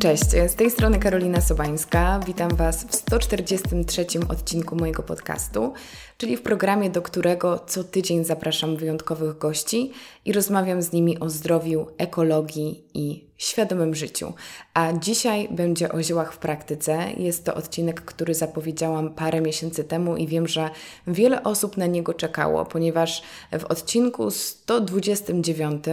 Cześć, z tej strony Karolina Sobańska. Witam Was w 143 odcinku mojego podcastu, czyli w programie, do którego co tydzień zapraszam wyjątkowych gości i rozmawiam z nimi o zdrowiu, ekologii i świadomym życiu. A dzisiaj będzie o ziołach w praktyce. Jest to odcinek, który zapowiedziałam parę miesięcy temu i wiem, że wiele osób na niego czekało, ponieważ w odcinku 129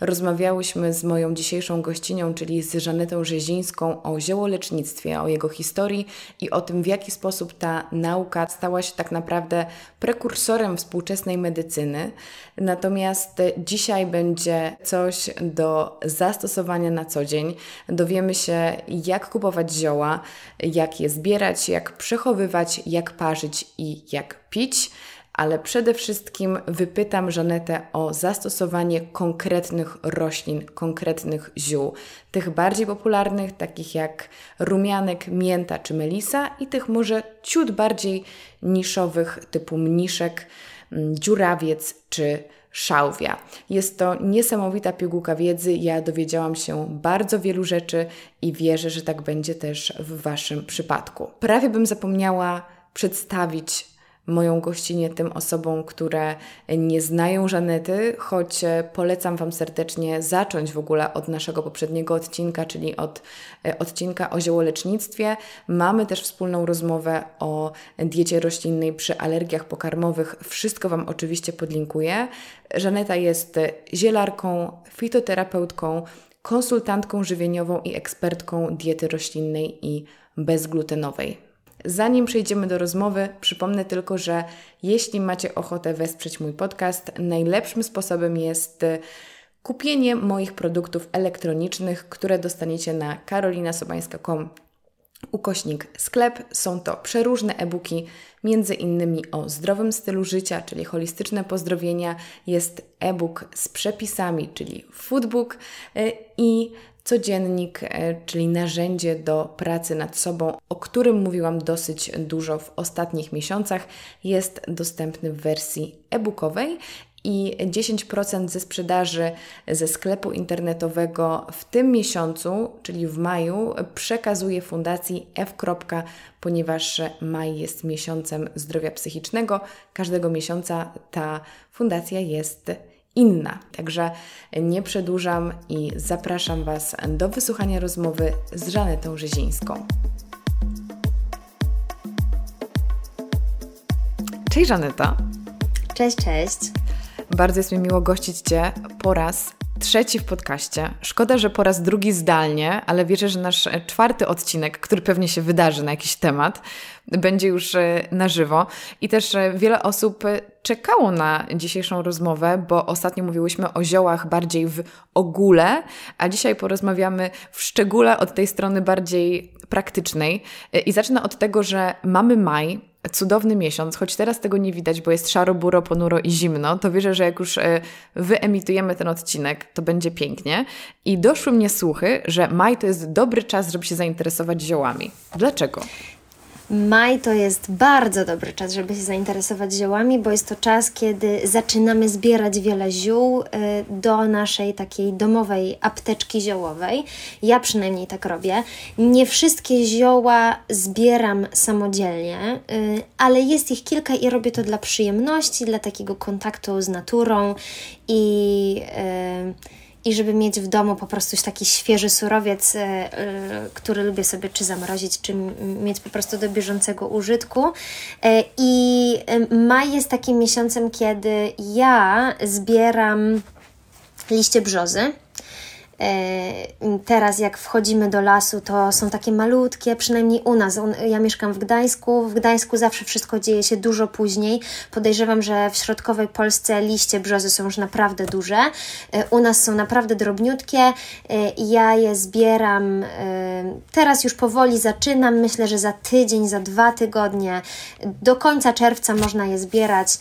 rozmawiałyśmy z moją dzisiejszą gościnią, czyli z Żanetą Rzezińską o ziołolecznictwie, o jego historii i o tym, w jaki sposób ta nauka stała się tak naprawdę prekursorem współczesnej medycyny. Natomiast dzisiaj będzie coś do zastosowania na co dzień. Dowiemy się, jak kupować zioła, jak je zbierać, jak przechowywać, jak parzyć i jak pić ale przede wszystkim wypytam Żanetę o zastosowanie konkretnych roślin, konkretnych ziół. Tych bardziej popularnych, takich jak rumianek, mięta czy melisa i tych może ciut bardziej niszowych typu mniszek, mm, dziurawiec czy szałwia. Jest to niesamowita pigułka wiedzy. Ja dowiedziałam się bardzo wielu rzeczy i wierzę, że tak będzie też w Waszym przypadku. Prawie bym zapomniała przedstawić moją gościnie tym osobom, które nie znają Żanety, choć polecam Wam serdecznie zacząć w ogóle od naszego poprzedniego odcinka, czyli od e, odcinka o ziołolecznictwie. Mamy też wspólną rozmowę o diecie roślinnej przy alergiach pokarmowych. Wszystko Wam oczywiście podlinkuję. Żaneta jest zielarką, fitoterapeutką, konsultantką żywieniową i ekspertką diety roślinnej i bezglutenowej. Zanim przejdziemy do rozmowy, przypomnę tylko, że jeśli macie ochotę wesprzeć mój podcast, najlepszym sposobem jest e, kupienie moich produktów elektronicznych, które dostaniecie na karolinasobańska.com ukośnik sklep. Są to przeróżne e-booki, między innymi o zdrowym stylu życia, czyli holistyczne pozdrowienia. Jest e-book z przepisami, czyli foodbook e, i codziennik, e, czyli narzędzie do pracy nad sobą, o którym mówiłam dosyć dużo w ostatnich miesiącach, jest dostępny w wersji e-bookowej i 10% ze sprzedaży ze sklepu internetowego w tym miesiącu, czyli w maju, przekazuje Fundacji F. ponieważ maj jest miesiącem zdrowia psychicznego. Każdego miesiąca ta fundacja jest inna. Także nie przedłużam i zapraszam Was do wysłuchania rozmowy z Żanetą Rzezińską. Cześć Żaneta. Cześć, cześć. Bardzo jest mi miło gościć Cię po raz trzeci w podcaście. Szkoda, że po raz drugi zdalnie, ale wierzę, że nasz czwarty odcinek, który pewnie się wydarzy na jakiś temat, będzie już e, na żywo. I też e, wiele osób czekało na dzisiejszą rozmowę, bo ostatnio mówiłyśmy o ziołach bardziej w ogóle, a dzisiaj porozmawiamy w szczególe od tej strony bardziej praktycznej. E, I zacznę od tego, że mamy maj, cudowny miesiąc, choć teraz tego nie widać, bo jest szaro, buro, ponuro i zimno, to wierzę, że jak już e, wyemitujemy ten odcinek, to będzie pięknie. I doszły mnie słuchy, że maj to jest dobry czas, żeby się zainteresować ziołami. Dlaczego? Maj to jest bardzo dobry czas, żeby się zainteresować ziołami, bo jest to czas, kiedy zaczynamy zbierać wiele ziół y, do naszej takiej domowej apteczki ziołowej. Ja przynajmniej tak robię. Nie wszystkie zioła zbieram samodzielnie, y, ale jest ich kilka i robię to dla przyjemności, dla takiego kontaktu z naturą i y, i żeby mieć w domu po prostu taki świeży surowiec, e, e, który lubię sobie czy zamrozić, czy mieć po prostu do bieżącego użytku. E, I maj jest takim miesiącem, kiedy ja zbieram liście brzozy. E, teraz, jak wchodzimy do lasu, to są takie malutkie, przynajmniej u nas. Ja mieszkam w Gdańsku. W Gdańsku zawsze wszystko dzieje się dużo później. Podejrzewam, że w środkowej Polsce liście brzozy są już naprawdę duże. E, u nas są naprawdę drobniutkie. E, ja je zbieram. Teraz już powoli zaczynam. Myślę, że za tydzień, za dwa tygodnie, do końca czerwca można je zbierać.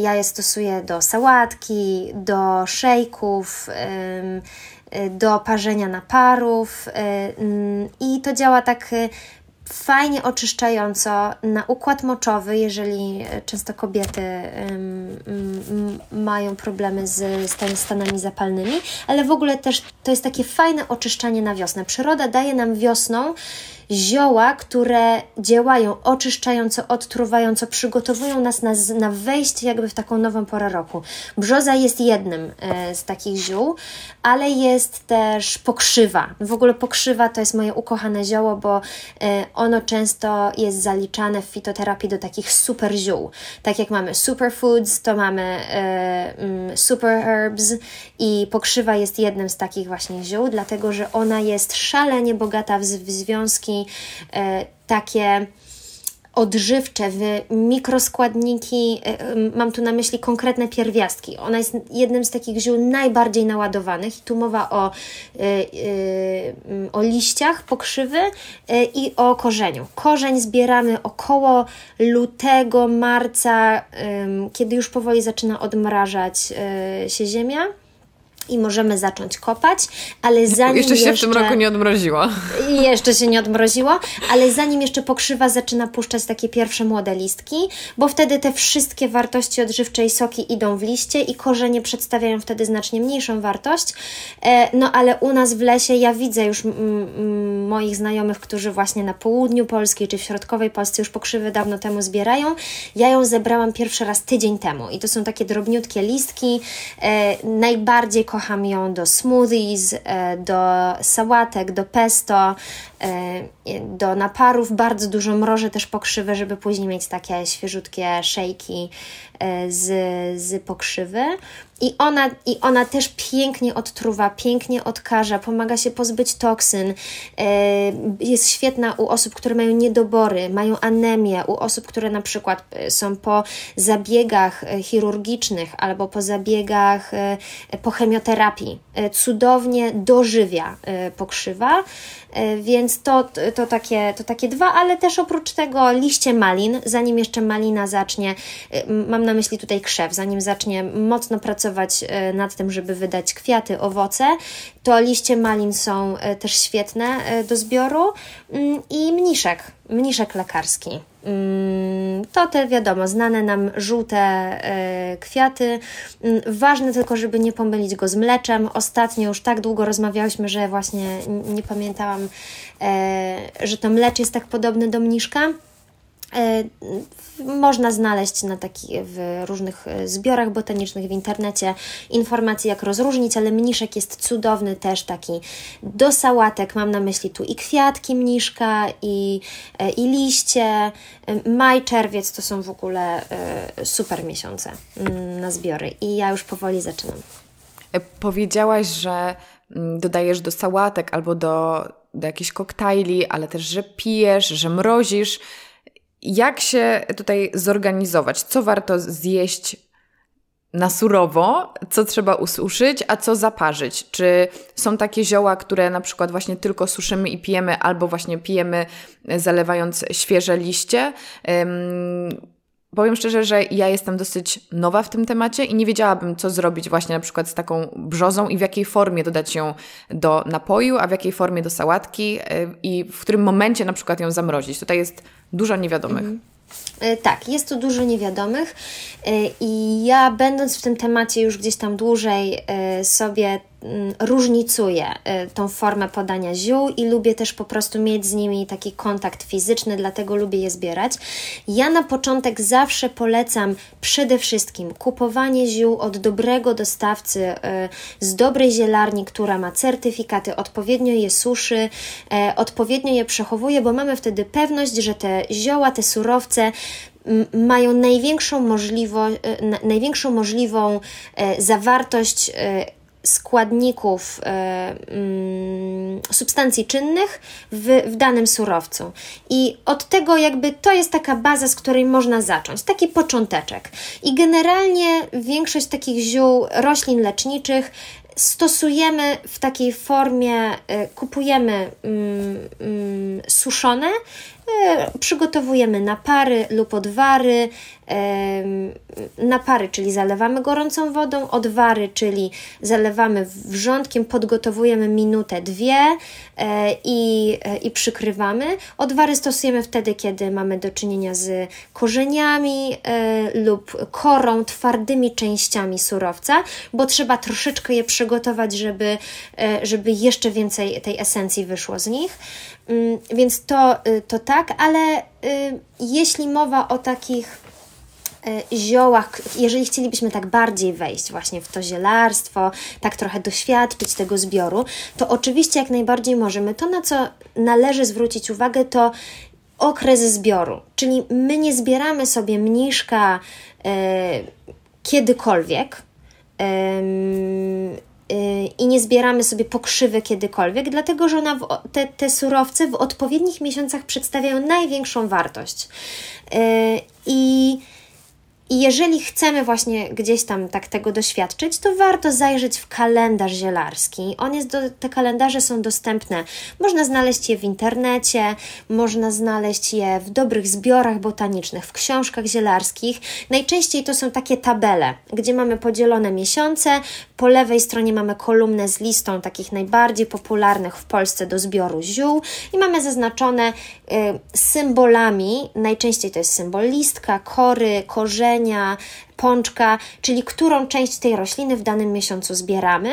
Ja je stosuję do sałatki, do szejków do parzenia naparów y, mm, i to działa tak y, fajnie oczyszczająco na układ moczowy, jeżeli często kobiety mają problemy z stanami zapalnymi, ale w ogóle też to jest takie fajne oczyszczanie na wiosnę. Przyroda daje nam wiosną zioła, które działają oczyszczająco, odtruwająco, przygotowują nas na, na wejście jakby w taką nową porę roku. Brzoza jest jednym e, z takich ziół, ale jest też pokrzywa. W ogóle pokrzywa to jest moje ukochane zioło, bo e, ono często jest zaliczane w fitoterapii do takich super ziół. Tak jak mamy superfoods, to mamy e, mm, super herbs i pokrzywa jest jednym z takich właśnie ziół, dlatego że ona jest szalenie bogata w, w związki E, takie odżywcze, w mikroskładniki, e, mam tu na myśli konkretne pierwiastki. Ona jest jednym z takich ziół najbardziej naładowanych tu mowa o, e, o liściach pokrzywy i o korzeniu. Korzeń zbieramy około lutego, marca, kiedy już powoli zaczyna odmrażać się ziemia i możemy zacząć kopać, ale zanim jeszcze się jeszcze, w tym roku nie odmroziło. Jeszcze się nie odmroziło, ale zanim jeszcze pokrzywa zaczyna puszczać takie pierwsze młode listki, bo wtedy te wszystkie wartości odżywcze i soki idą w liście i korzenie przedstawiają wtedy znacznie mniejszą wartość. E, no ale u nas w lesie ja widzę już moich znajomych, którzy właśnie na południu Polski czy w środkowej Polsce już pokrzywy dawno temu zbierają. Ja ją zebrałam pierwszy raz tydzień temu i to są takie drobniutkie listki, e, najbardziej kocham ją do smoothies, e, do sałatek, do pesto, e, do naparów. Bardzo dużo mrożę też pokrzywy, żeby później mieć takie świeżutkie szejki e, z, z pokrzywy. I ona, I ona też pięknie odtruwa, pięknie odkaża, pomaga się pozbyć toksyn. Jest świetna u osób, które mają niedobory, mają anemię, u osób, które na przykład są po zabiegach chirurgicznych albo po zabiegach po chemioterapii. Cudownie dożywia pokrzywa. E, więc to, to, takie, to takie dwa, ale też oprócz tego liście malin, zanim jeszcze malina zacznie, e, mam na myśli tutaj krzew, zanim zacznie mocno pracować e, nad tym, żeby wydać kwiaty, owoce, to liście malin są też świetne do zbioru mm, i mniszek, mniszek lekarski. Mm, to te wiadomo, znane nam żółte e, kwiaty. Mm, ważne tylko, żeby nie pomylić go z mleczem. Ostatnio już tak długo rozmawiałyśmy, że właśnie nie pamiętałam, e, że to mlecz jest tak podobne do mniszka. E, można znaleźć na taki, w różnych e, zbiorach botanicznych w internecie informacje, jak rozróżnić, ale mniszek jest cudowny też taki do sałatek. Mam na myśli tu i kwiatki mniszka, i, e, i liście. Maj, czerwiec to są w ogóle super miesiące mm, na zbiory i ja już powoli zaczynam. Powiedziałaś, że mm, dodajesz do sałatek albo do, do jakichś koktajli, ale też, że pijesz, że mrozisz. Jak się tutaj zorganizować? Co warto zjeść na surowo, co trzeba ususzyć, a co zaparzyć? Czy są takie zioła, które na przykład właśnie tylko suszymy i pijemy, albo właśnie pijemy zalewając świeże liście? Powiem szczerze, że ja jestem dosyć nowa w tym temacie i nie wiedziałabym, co zrobić właśnie na przykład z taką brzozą i w jakiej formie dodać ją do napoju, a w jakiej formie do sałatki y, i w którym momencie na przykład ją zamrozić. Tutaj jest dużo niewiadomych. Mhm. E, tak, jest tu dużo niewiadomych e, i ja będąc w tym temacie już gdzieś tam dłużej e, sobie różnicuję tą formę podania ziół i lubię też po prostu mieć z nimi taki kontakt fizyczny, dlatego lubię je zbierać. Ja na początek zawsze polecam przede wszystkim kupowanie ziół od dobrego dostawcy z dobrej zielarni, która ma certyfikaty, odpowiednio je suszy, odpowiednio je przechowuje, bo mamy wtedy pewność, że te zioła, te surowce mają największą, możliwo, największą możliwą zawartość e, składników, mm, substancji czynnych w, w danym surowcu. I od tego jakby to jest taka baza, z której można zacząć, taki począteczek. I generalnie większość takich ziół roślin leczniczych stosujemy w takiej formie, kupujemy mm, mm, suszone przygotowujemy napary lub odwary. Napary, czyli zalewamy gorącą wodą, odwary, czyli zalewamy wrzątkiem, podgotowujemy minutę, dwie i, i przykrywamy. Odwary stosujemy wtedy, kiedy mamy do czynienia z korzeniami lub korą, twardymi częściami surowca, bo trzeba troszeczkę je przygotować, żeby, żeby jeszcze więcej tej esencji wyszło z nich. Mm, więc to, y, to tak, ale y, jeśli mowa o takich ziołach, jeżeli chcielibyśmy tak bardziej wejść właśnie w to zielarstwo, tak trochę doświadczyć tego zbioru, to oczywiście jak najbardziej możemy. To, na co należy zwrócić uwagę, to okres zbioru, czyli my nie zbieramy sobie mniszka kiedykolwiek. Y, i nie zbieramy sobie pokrzywy kiedykolwiek, dlatego że ona te, te surowce w odpowiednich miesiącach przedstawiają największą wartość. I i jeżeli chcemy właśnie gdzieś tam tak tego doświadczyć, to warto zajrzeć w kalendarz zielarski. On jest do, te kalendarze są dostępne. Można znaleźć je w internecie, można znaleźć je w dobrych zbiorach botanicznych, w książkach zielarskich. Najczęściej to są takie tabele, gdzie mamy podzielone miesiące. Po lewej stronie mamy kolumnę z listą takich najbardziej popularnych w Polsce do zbioru ziół i mamy zaznaczone y, symbolami. Najczęściej to jest symbol listka, kory, Nhà pączka, czyli którą część tej rośliny w danym miesiącu zbieramy.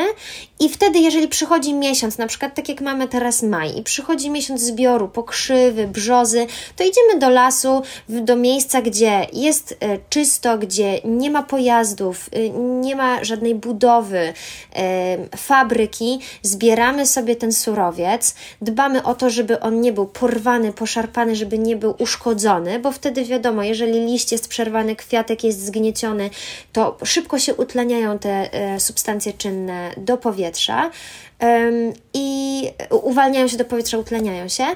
I wtedy, jeżeli przychodzi miesiąc, na przykład tak jak mamy teraz maj, i przychodzi miesiąc zbioru, pokrzywy, brzozy, to idziemy do lasu, do miejsca, gdzie jest e, czysto, gdzie nie ma pojazdów, e, nie ma żadnej budowy, e, fabryki, zbieramy sobie ten surowiec, dbamy o to, żeby on nie był porwany, poszarpany, żeby nie był uszkodzony, bo wtedy wiadomo, jeżeli liść jest przerwany, kwiatek jest zgnieciony, to szybko się utleniają te substancje czynne do powietrza i uwalniają się do powietrza, utleniają się y,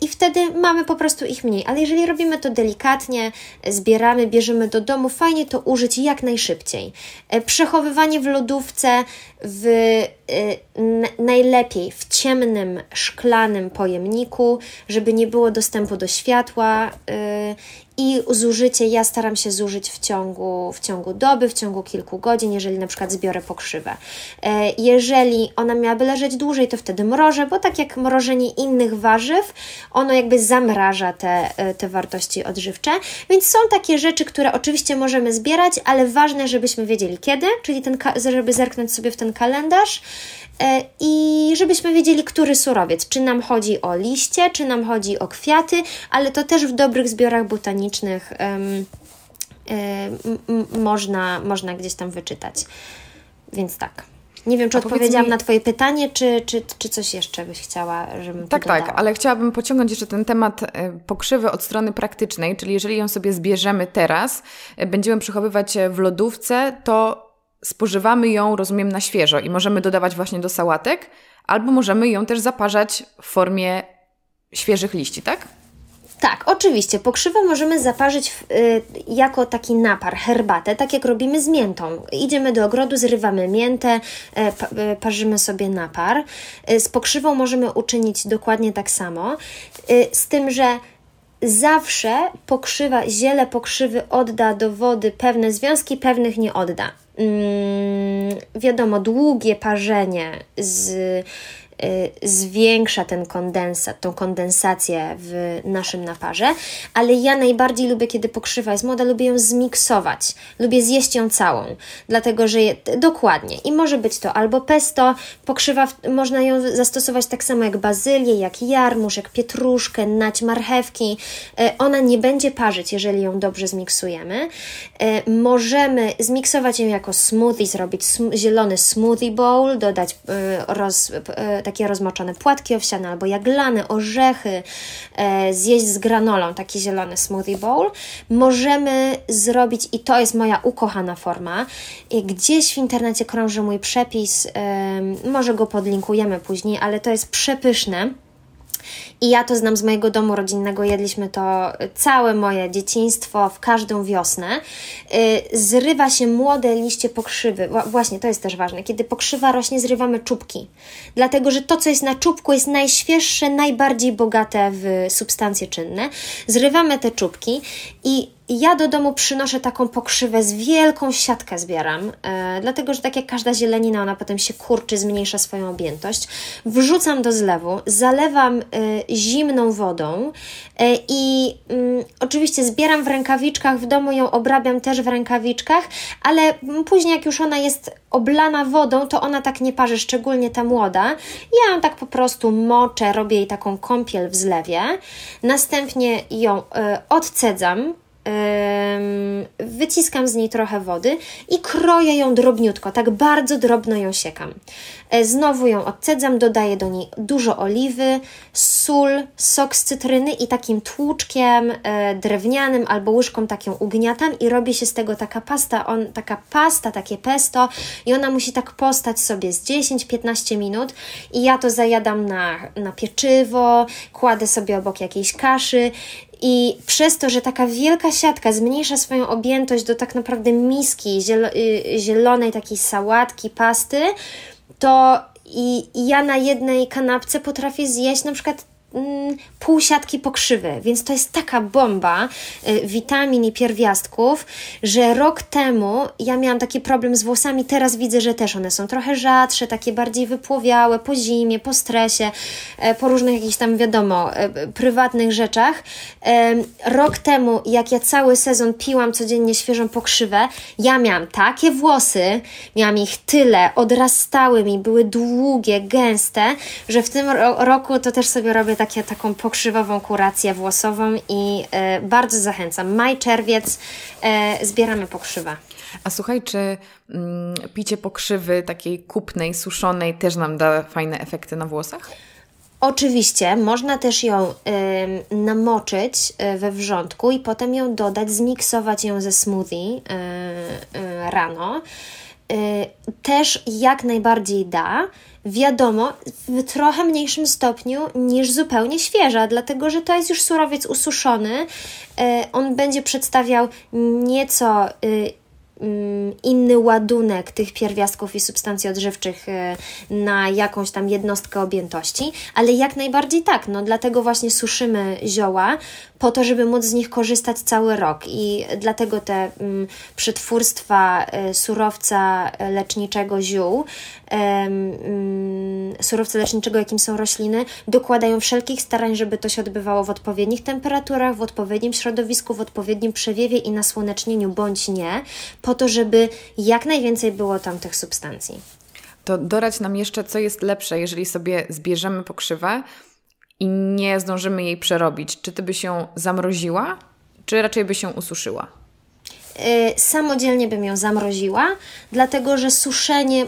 i wtedy mamy po prostu ich mniej. Ale jeżeli robimy to delikatnie, zbieramy, bierzemy do domu, fajnie to użyć jak najszybciej. E, przechowywanie w lodówce w najlepiej w ciemnym, szklanym pojemniku, żeby nie było dostępu do światła i zużycie ja staram się zużyć w ciągu, w ciągu doby, w ciągu kilku godzin, jeżeli na przykład zbiorę pokrzywę. E, jeżeli ona miałaby leżeć dłużej, to wtedy mrożę, bo tak jak mrożenie innych warzyw, ono jakby zamraża te, e, te wartości odżywcze. Więc są takie rzeczy, które oczywiście możemy zbierać, ale ważne, żebyśmy wiedzieli kiedy, czyli ten, żeby zerknąć sobie w ten kalendarz e, i żebyśmy wiedzieli, który surowiec, czy nam chodzi o liście, czy nam chodzi o kwiaty, ale to też w dobrych zbiorach botanicznych um, można, można gdzieś tam wyczytać. Więc tak. Nie wiem, czy A odpowiedziałam mi... na Twoje pytanie, czy, czy, czy coś jeszcze byś chciała, żebym Tak, tak, ale chciałabym pociągnąć jeszcze ten temat e, pokrzywy od strony praktycznej, czyli jeżeli ją sobie zbierzemy teraz, e, będziemy przechowywać w lodówce, to spożywamy ją, rozumiem, na świeżo i możemy dodawać właśnie do sałatek, albo możemy ją też zaparzać w formie świeżych liści, tak? Tak, oczywiście. Pokrzywę możemy zaparzyć w, y, jako taki napar, herbatę, tak jak robimy z miętą. Idziemy do ogrodu, zrywamy miętę, y, pa, y, parzymy sobie napar. Y, z pokrzywą możemy uczynić dokładnie tak samo, y, z tym, że zawsze pokrzywa, ziele pokrzywy odda do wody pewne związki, pewnych nie odda. Mm, wiadomo, długie parzenie z zwiększa ten kondensat, tą kondensację w naszym naparze, ale ja najbardziej lubię, kiedy pokrzywa jest młoda, lubię ją zmiksować, lubię zjeść ją całą, dlatego że je, dokładnie. I może być to albo pesto, pokrzywa, można ją zastosować tak samo jak bazylię, jak jarmuż, jak pietruszkę, nać marchewki, y, ona nie będzie parzyć, jeżeli ją dobrze zmiksujemy. Y, możemy zmiksować ją jako smoothie, zrobić sm zielony smoothie bowl, dodać roz, takie rozmoczone płatki owsiane albo jaglane, orzechy, e, zjeść z granolą taki zielony smoothie bowl. Możemy zrobić, i to jest moja ukochana forma, gdzieś w internecie krąży mój przepis, e, może go podlinkujemy później, ale to jest przepyszne I ja to znam z mojego domu rodzinnego, jedliśmy to całe moje dzieciństwo, w każdą wiosnę. Y, zrywa się młode liście pokrzywy. Właśnie, to jest też ważne. Kiedy pokrzywa rośnie, zrywamy czubki. Dlatego, że to, co jest na czubku, jest najświeższe, najbardziej bogate w substancje czynne. Zrywamy te czubki i ja do domu przynoszę taką pokrzywę, z wielką siatkę zbieram, e, dlatego że tak jak każda zielenina, ona potem się kurczy, zmniejsza swoją objętość. Wrzucam do zlewu, zalewam e, zimną wodą e, i mm, oczywiście zbieram w rękawiczkach, w domu ją obrabiam też w rękawiczkach, ale później jak już ona jest oblana wodą, to ona tak nie parzy, szczególnie ta młoda. Ja ją tak po prostu moczę, robię jej taką kąpiel w zlewie. Następnie ją odcedzam, wyciskam z niej trochę wody i kroję ją drobniutko, tak bardzo drobno ją siekam. E, znowu ją odcedzam, dodaję do niej dużo oliwy, sól, sok z cytryny i takim tłuczkiem e, drewnianym albo łyżką taką ugniatam i robi się z tego taka pasta, on, taka pasta, takie pesto i ona musi tak postać sobie z 10-15 minut i ja to zajadam na, na pieczywo, kładę sobie obok jakiejś kaszy i przez to, że taka wielka siatka zmniejsza swoją objętość do tak naprawdę miski y, zielonej takiej sałatki, pasty, to i, i ja na jednej kanapce potrafię zjeść na przykład Mm, pół siatki pokrzywy, więc to jest taka bomba y, witamin i pierwiastków, że rok temu ja miałam taki problem z włosami, teraz widzę, że też one są trochę rzadsze, takie bardziej wypłowiałe po zimie, po stresie, e, po różnych jakichś tam, wiadomo, e, prywatnych rzeczach. Rok temu, jak ja cały sezon piłam codziennie świeżą pokrzywę, ja miałam takie włosy, miałam ich tyle, odrastały mi, były długie, gęste, że w tym roku to też sobie robię takie, taką pokrzywową kurację włosową i e, bardzo zachęcam. Maj, czerwiec e, zbieramy pokrzywę. A słuchaj, czy mm, picie pokrzywy takiej kupnej, suszonej też nam da fajne efekty na włosach? Oczywiście, można też ją y, namoczyć e, we wrzątku i potem ją dodać, zmiksować ją ze smoothie rano. też jak najbardziej da wiadomo, w trochę mniejszym stopniu niż zupełnie świeża, dlatego że to jest już surowiec ususzony. E, on będzie przedstawiał nieco y, inny ładunek tych pierwiastków i substancji odżywczych e, na jakąś tam jednostkę objętości, ale jak najbardziej tak, no dlatego właśnie suszymy zioła, po to, żeby móc z nich korzystać cały rok. I dlatego te mm, przetwórstwa y, surowca leczniczego ziół, y, surowca leczniczego, jakim są rośliny, dokładają wszelkich starań, żeby to się odbywało w odpowiednich temperaturach, w odpowiednim środowisku, w odpowiednim przewiewie i nasłonecznieniu, bądź nie, po to, żeby jak najwięcej było tam tych substancji. To dorać nam jeszcze, co jest lepsze, jeżeli sobie zbierzemy pokrzywę, i nie zdążymy jej przerobić, czy ty by się zamroziła, czy raczej by się ususzyła? Y, samodzielnie bym ją zamroziła, dlatego że suszenie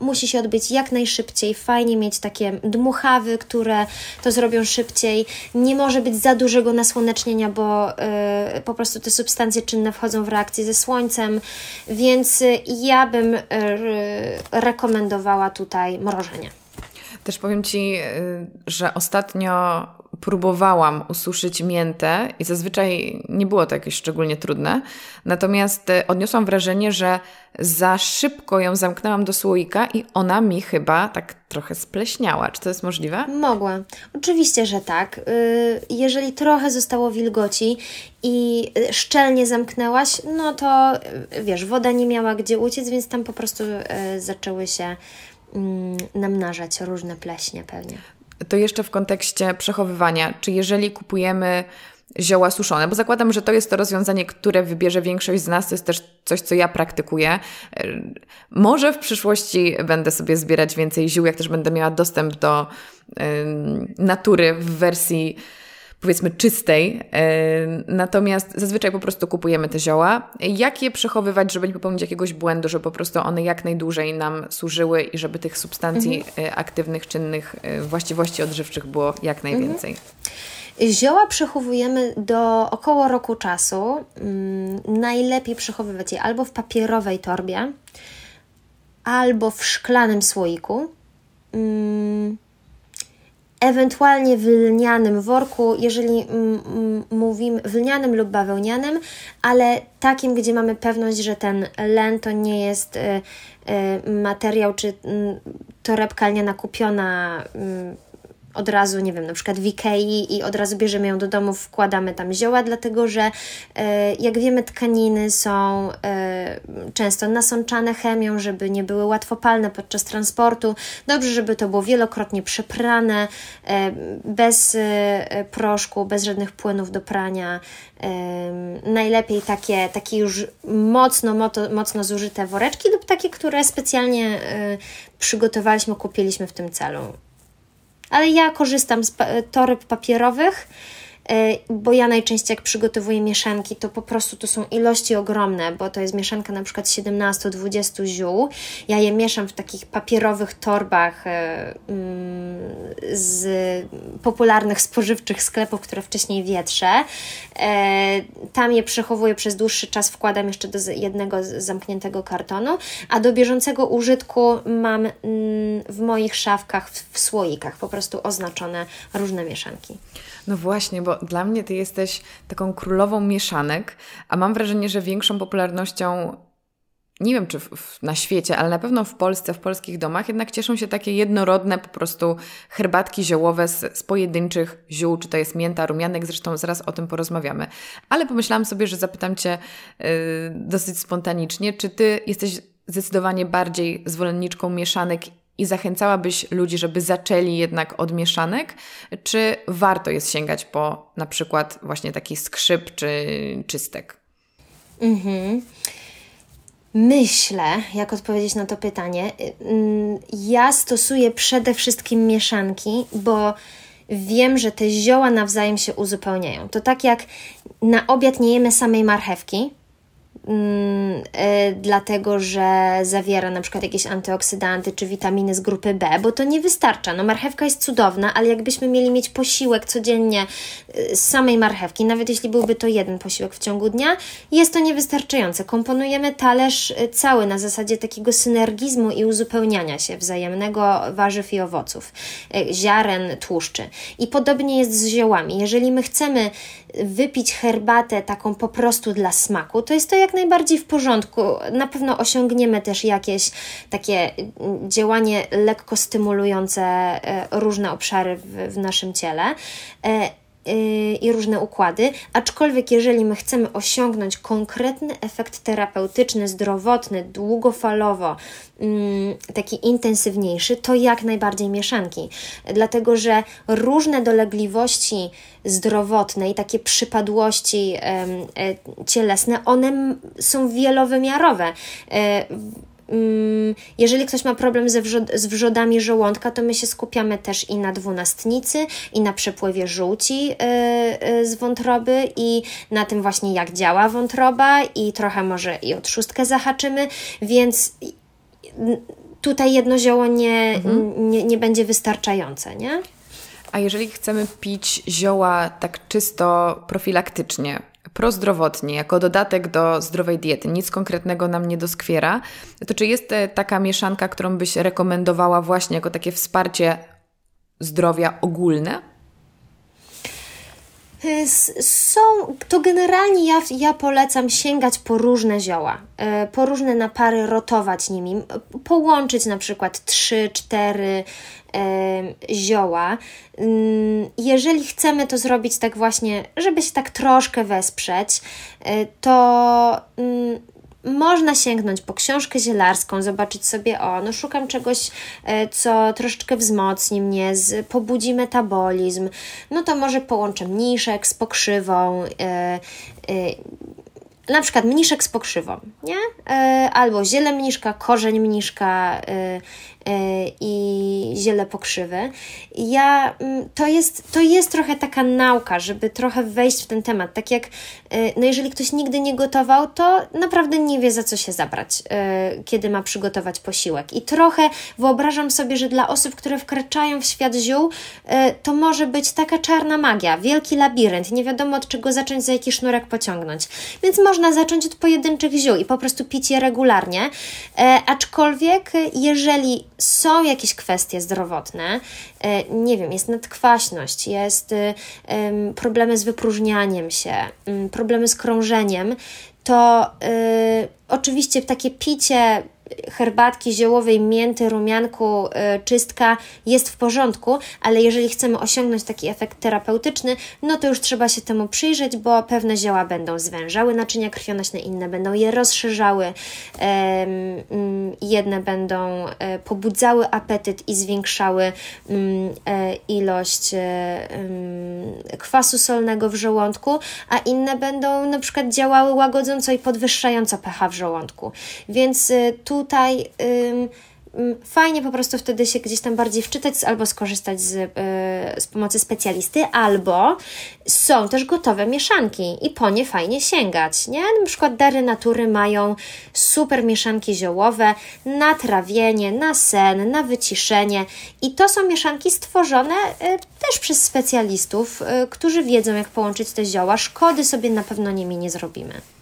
musi się odbyć jak najszybciej. Fajnie mieć takie dmuchawy, które to zrobią szybciej. Nie może być za dużego nasłonecznienia, bo y, po prostu te substancje czynne wchodzą w reakcję ze słońcem, więc y, ja bym rekomendowała tutaj mrożenie. Też powiem Ci, y, że ostatnio próbowałam ususzyć miętę i zazwyczaj nie było to jakieś szczególnie trudne. Natomiast y, odniosłam wrażenie, że za szybko ją zamknęłam do słoika i ona mi chyba tak trochę spleśniała. Czy to jest możliwe? Mogła. Oczywiście, że tak. Y, jeżeli trochę zostało wilgoci i szczelnie zamknęłaś, no to wiesz, woda nie miała gdzie uciec, więc tam po prostu zaczęły się Mm, namnażać różne pleśnie pewnie. To jeszcze w kontekście przechowywania. Czy jeżeli kupujemy zioła suszone, bo zakładam, że to jest to rozwiązanie, które wybierze większość z nas, to jest też coś, co ja praktykuję. Może w przyszłości będę sobie zbierać więcej ziół, jak też będę miała dostęp do natury w wersji powiedzmy czystej, natomiast zazwyczaj po prostu kupujemy te zioła. Jak je przechowywać, żeby nie popełnić jakiegoś błędu, żeby po prostu one jak najdłużej nam służyły i żeby tych substancji mhm. E, aktywnych, czynnych, e, właściwości odżywczych było jak mhm. najwięcej? Mhm. Zioła przechowujemy do około roku czasu. Mm, najlepiej przechowywać je albo w papierowej torbie, albo w szklanym słoiku. Mm, ewentualnie w lnianym worku, jeżeli mówimy w lnianym lub bawełnianym, ale takim, gdzie mamy pewność, że ten len to nie jest y, y, materiał czy y, torebka lniana kupiona od razu, nie wiem, na przykład w Ikei i od razu bierzemy ją do domu, wkładamy tam zioła, dlatego że e, jak wiemy, tkaniny są e, często nasączane chemią, żeby nie były łatwopalne podczas transportu. Dobrze, żeby to było wielokrotnie przeprane, e, bez proszku, bez żadnych płynów do prania. Najlepiej takie, takie już mocno, mocno, mocno zużyte woreczki lub takie, które specjalnie przygotowaliśmy, kupiliśmy w tym celu ale ja korzystam z toreb papierowych bo ja najczęściej jak przygotowuję mieszanki, to po prostu to są ilości ogromne, bo to jest mieszanka na przykład 17-20 ziół. Ja je mieszam w takich papierowych torbach e, mm, z popularnych spożywczych sklepów, które wcześniej wietrzę. E, tam je przechowuję przez dłuższy czas, wkładam jeszcze do jednego zamkniętego kartonu, a do bieżącego użytku mam mm, w moich szafkach w słoikach po prostu oznaczone różne mieszanki. No właśnie, bo dla mnie ty jesteś taką królową mieszanek, a mam wrażenie, że większą popularnością nie wiem czy w, w, na świecie, ale na pewno w Polsce, w polskich domach, jednak cieszą się takie jednorodne po prostu herbatki ziołowe z, z pojedynczych ziół, czy to jest mięta, rumianek, zresztą zaraz o tym porozmawiamy. Ale pomyślałam sobie, że zapytam Cię yy, dosyć spontanicznie, czy Ty jesteś zdecydowanie bardziej zwolenniczką mieszanek i zachęcałabyś ludzi, żeby zaczęli jednak od mieszanek, czy warto jest sięgać po na przykład właśnie taki skrzyp czy czystek? Mhm. Myślę, jak odpowiedzieć na to pytanie. Mm, ja stosuję przede wszystkim mieszanki, bo wiem, że te zioła nawzajem się uzupełniają. To tak jak na obiad nie jemy samej marchewki, dlatego że zawiera na przykład jakieś antyoksydanty czy witaminy z grupy B, bo to nie wystarcza. No marchewka jest cudowna, ale jakbyśmy mieli mieć posiłek codziennie y, z samej marchewki, nawet jeśli byłby to jeden posiłek w ciągu dnia, jest to niewystarczające. Komponujemy talerz y, cały na zasadzie takiego synergizmu i uzupełniania się wzajemnego warzyw i owoców, ziaren, tłuszczy. I podobnie jest z ziołami. Jeżeli my chcemy wypić herbatę taką po prostu dla smaku, to jest to jak najbardziej w porządku. Na pewno osiągniemy też jakieś takie działanie lekko stymulujące e, różne obszary w, w naszym ciele e, i różne układy, aczkolwiek jeżeli my chcemy osiągnąć konkretny efekt terapeutyczny, zdrowotny, długofalowo, mm, taki intensywniejszy, to jak najbardziej mieszanki, dlatego że różne dolegliwości zdrowotne i takie przypadłości e, cielesne, one są wielowymiarowe. E, jeżeli ktoś ma problem ze wrzod z wrzodami żołądka, to my się skupiamy też i na dwunastnicy, i na przepływie żółci yy, yy, z wątroby, i na tym właśnie, jak działa wątroba, i trochę może i od szóstkę zahaczymy, więc tutaj jedno zioło nie, mhm. nie, nie będzie wystarczające, nie? A jeżeli chcemy pić zioła tak czysto profilaktycznie, prozdrowotnie, jako dodatek do zdrowej diety, nic konkretnego nam nie doskwiera, to czy jest e, taka mieszanka, którą byś rekomendowała właśnie jako takie wsparcie zdrowia ogólne? E, są, to generalnie ja, ja polecam sięgać po różne zioła, e, po różne napary, rotować nimi, połączyć na przykład 3, 4 zioła. Mm, jeżeli chcemy to zrobić tak właśnie, żeby się tak troszkę wesprzeć, e, to mm, można sięgnąć po książkę zielarską, zobaczyć sobie, o, no szukam czegoś, e, co troszeczkę wzmocni mnie, z, pobudzi metabolizm, no to może połączę mniszek z pokrzywą, e, na przykład mniszek z pokrzywą, nie? albo ziele mniszka, korzeń mniszka, i ziele pokrzywy. Ja, mm, to, jest, to jest trochę taka nauka, żeby trochę wejść w ten temat. Tak jak, e, no jeżeli ktoś nigdy nie gotował, to naprawdę nie wie za co się zabrać, e, kiedy ma przygotować posiłek. I trochę wyobrażam sobie, że dla osób, które wkraczają w świat ziół, to może być taka czarna magia, wielki labirynt, nie wiadomo od czego zacząć, za jaki sznurek pociągnąć. Więc można zacząć od pojedynczych ziół i po prostu pić je regularnie. Aczkolwiek, jeżeli są jakieś kwestie zdrowotne, e, nie wiem, jest nadkwaśność, jest y, problemy z wypróżnianiem się, problemy z krążeniem, to y, oczywiście takie picie herbatki ziołowej, mięty, rumianku, y, czystka jest w porządku, ale jeżeli chcemy osiągnąć taki efekt terapeutyczny, no to już trzeba się temu przyjrzeć, bo pewne zioła będą zwężały naczynia krwionośne, inne będą je rozszerzały, mm, jedne będą e, pobudzały apetyt i zwiększały mm, e, ilość e, mm, kwasu solnego w żołądku, a inne będą na przykład działały łagodząco i podwyższająco pH w żołądku. Więc tu tutaj fajnie po prostu wtedy się gdzieś tam bardziej wczytać albo skorzystać z, y, z pomocy specjalisty, albo są też gotowe mieszanki i po nie fajnie sięgać, nie? Na przykład dary natury mają super mieszanki ziołowe na trawienie, na sen, na wyciszenie i to są mieszanki stworzone y, też przez specjalistów, y, którzy wiedzą jak połączyć te zioła. Szkody sobie na pewno nimi nie zrobimy.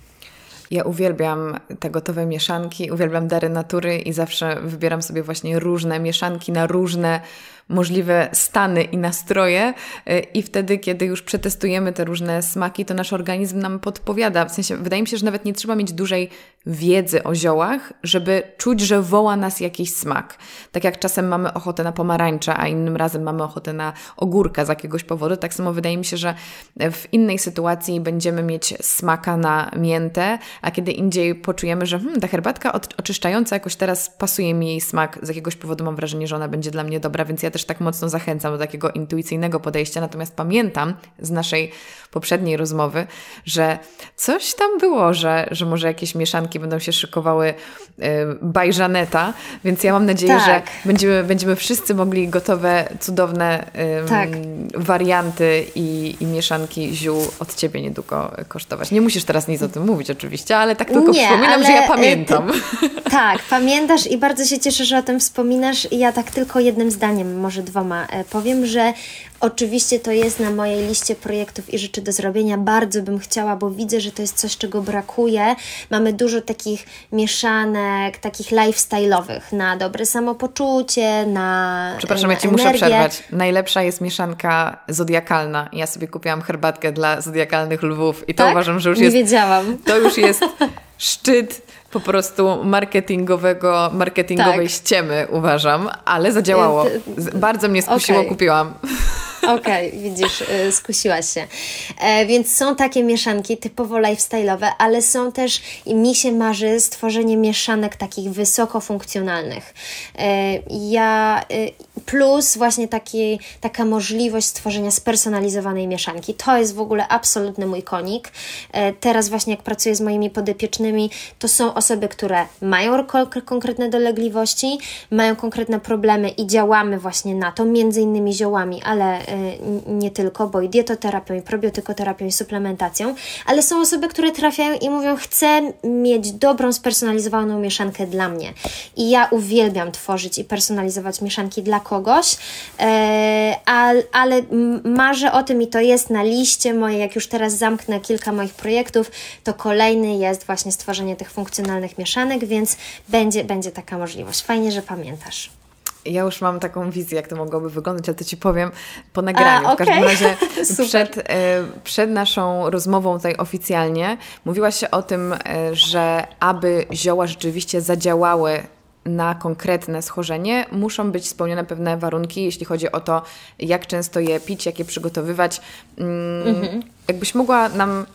Ja uwielbiam te gotowe mieszanki, uwielbiam dary natury i zawsze wybieram sobie właśnie różne mieszanki na różne możliwe stany i nastroje y, i wtedy, kiedy już przetestujemy te różne smaki, to nasz organizm nam podpowiada. W sensie, wydaje mi się, że nawet nie trzeba mieć dużej wiedzy o ziołach, żeby czuć, że woła nas jakiś smak. Tak jak czasem mamy ochotę na pomarańcza, a innym razem mamy ochotę na ogórka z jakiegoś powodu, tak samo wydaje mi się, że w innej sytuacji będziemy mieć smaka na miętę, a kiedy indziej poczujemy, że hmm, ta herbatka oczyszczająca jakoś teraz pasuje mi jej smak, z jakiegoś powodu mam wrażenie, że ona będzie dla mnie dobra, więc ja też tak mocno zachęcam do takiego intuicyjnego podejścia. Natomiast pamiętam z naszej poprzedniej rozmowy, że coś tam było, że, że może jakieś mieszanki będą się szykowały y, bajżaneta, więc ja mam nadzieję, tak. że będziemy, będziemy wszyscy mogli gotowe, cudowne y, tak. warianty i, i mieszanki ziół od Ciebie niedługo kosztować. Nie musisz teraz nic o tym mówić oczywiście, ale tak tylko Nie, przypominam, ale, że ja pamiętam. Ty, tak, pamiętasz i bardzo się cieszę, że o tym wspominasz. Ja tak tylko jednym zdaniem, może dwoma e, powiem, że Oczywiście to jest na mojej liście projektów i rzeczy do zrobienia. Bardzo bym chciała, bo widzę, że to jest coś, czego brakuje. Mamy dużo takich mieszanek, takich lifestyle'owych na dobre samopoczucie, na. Przepraszam, na ja ci energię. muszę przerwać. Najlepsza jest mieszanka zodiakalna. Ja sobie kupiłam herbatkę dla zodiakalnych lwów i to tak? uważam, że już jest. Nie wiedziałam. To już jest szczyt po marketingowego, marketingowej tak. ściemy, uważam, ale zadziałało. Bardzo mnie skusiło, okay. kupiłam. Okej, okay, widzisz, y, skusiłaś się. E, więc są takie mieszanki typowo lifestyle'owe, ale są też, i mi się marzy stworzenie mieszanek takich wysokofunkcjonalnych. E, ja, y, plus właśnie taki, taka możliwość stworzenia spersonalizowanej mieszanki. To jest w ogóle absolutny mój konik. E, teraz właśnie jak pracuję z moimi podopiecznymi, to są osoby, które mają konkretne dolegliwości, mają konkretne problemy i działamy właśnie na to, między innymi ziołami, ale nie tylko, bo i dietoterapią, i probiotykoterapią, i suplementacją, ale są osoby, które trafiają i mówią, chcę mieć dobrą, spersonalizowaną mieszankę dla mnie. I ja uwielbiam tworzyć i personalizować mieszanki dla kogoś, e, ale marzę o tym i to jest na liście mojej, jak już teraz zamknę kilka moich projektów, to kolejny jest właśnie stworzenie tych funkcjonalnych mieszanek, więc będzie, będzie taka możliwość. Fajnie, że pamiętasz. Ja już mam taką wizję, jak to mogłoby wyglądać, ale to Ci powiem po nagraniu. A, okay. W każdym razie przed, e, przed naszą rozmową tutaj oficjalnie mówiła się o tym, e, że aby zioła rzeczywiście zadziałały na konkretne schorzenie, muszą być spełnione pewne warunki, jeśli chodzi o to, jak często je pić, jak je przygotowywać. Mm, mhm. Jakbyś mogła nam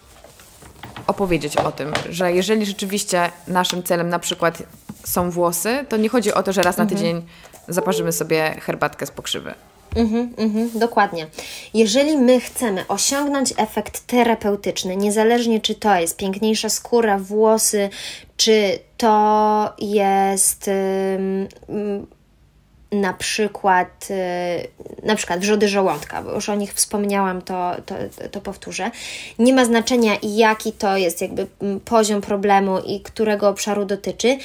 opowiedzieć o tym, że jeżeli rzeczywiście naszym celem na przykład są włosy, to nie chodzi o to, że raz na mhm. Zaparzymy sobie herbatkę z pokrzywy. Mhm, mhm, dokładnie. Jeżeli my chcemy osiągnąć efekt terapeutyczny, niezależnie czy to jest piękniejsza skóra, włosy, czy to jest na przykład, y, na przykład wrzody żołądka, bo już o nich wspomniałam, to, to, to powtórzę. Nie ma znaczenia, jaki to jest jakby poziom problemu i którego obszaru dotyczy.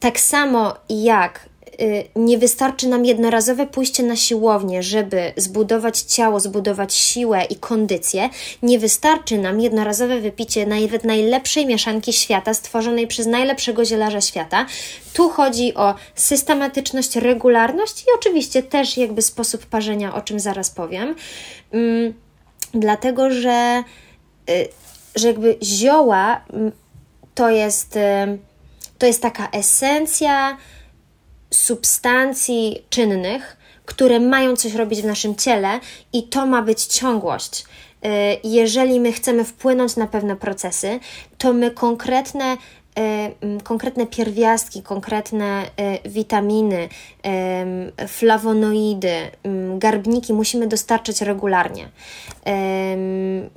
Tak samo jak nie wystarczy nam jednorazowe pójście na siłownię, żeby zbudować ciało, zbudować siłę i kondycję. Nie wystarczy nam jednorazowe wypicie nawet najlepszej mieszanki świata, stworzonej przez najlepszego zielarza świata. Tu chodzi o systematyczność, regularność i oczywiście też jakby sposób parzenia, o czym zaraz powiem. Mm, dlatego, że, y, że jakby zioła mm, to jest, to jest taka esencja substancji czynnych, które mają coś robić w naszym ciele, i to ma być ciągłość. Y, jeżeli my chcemy wpłynąć na pewne procesy, to my konkretne konkretne pierwiastki, konkretne y, witaminy, flawonoidy, garbniki musimy dostarczać regularnie.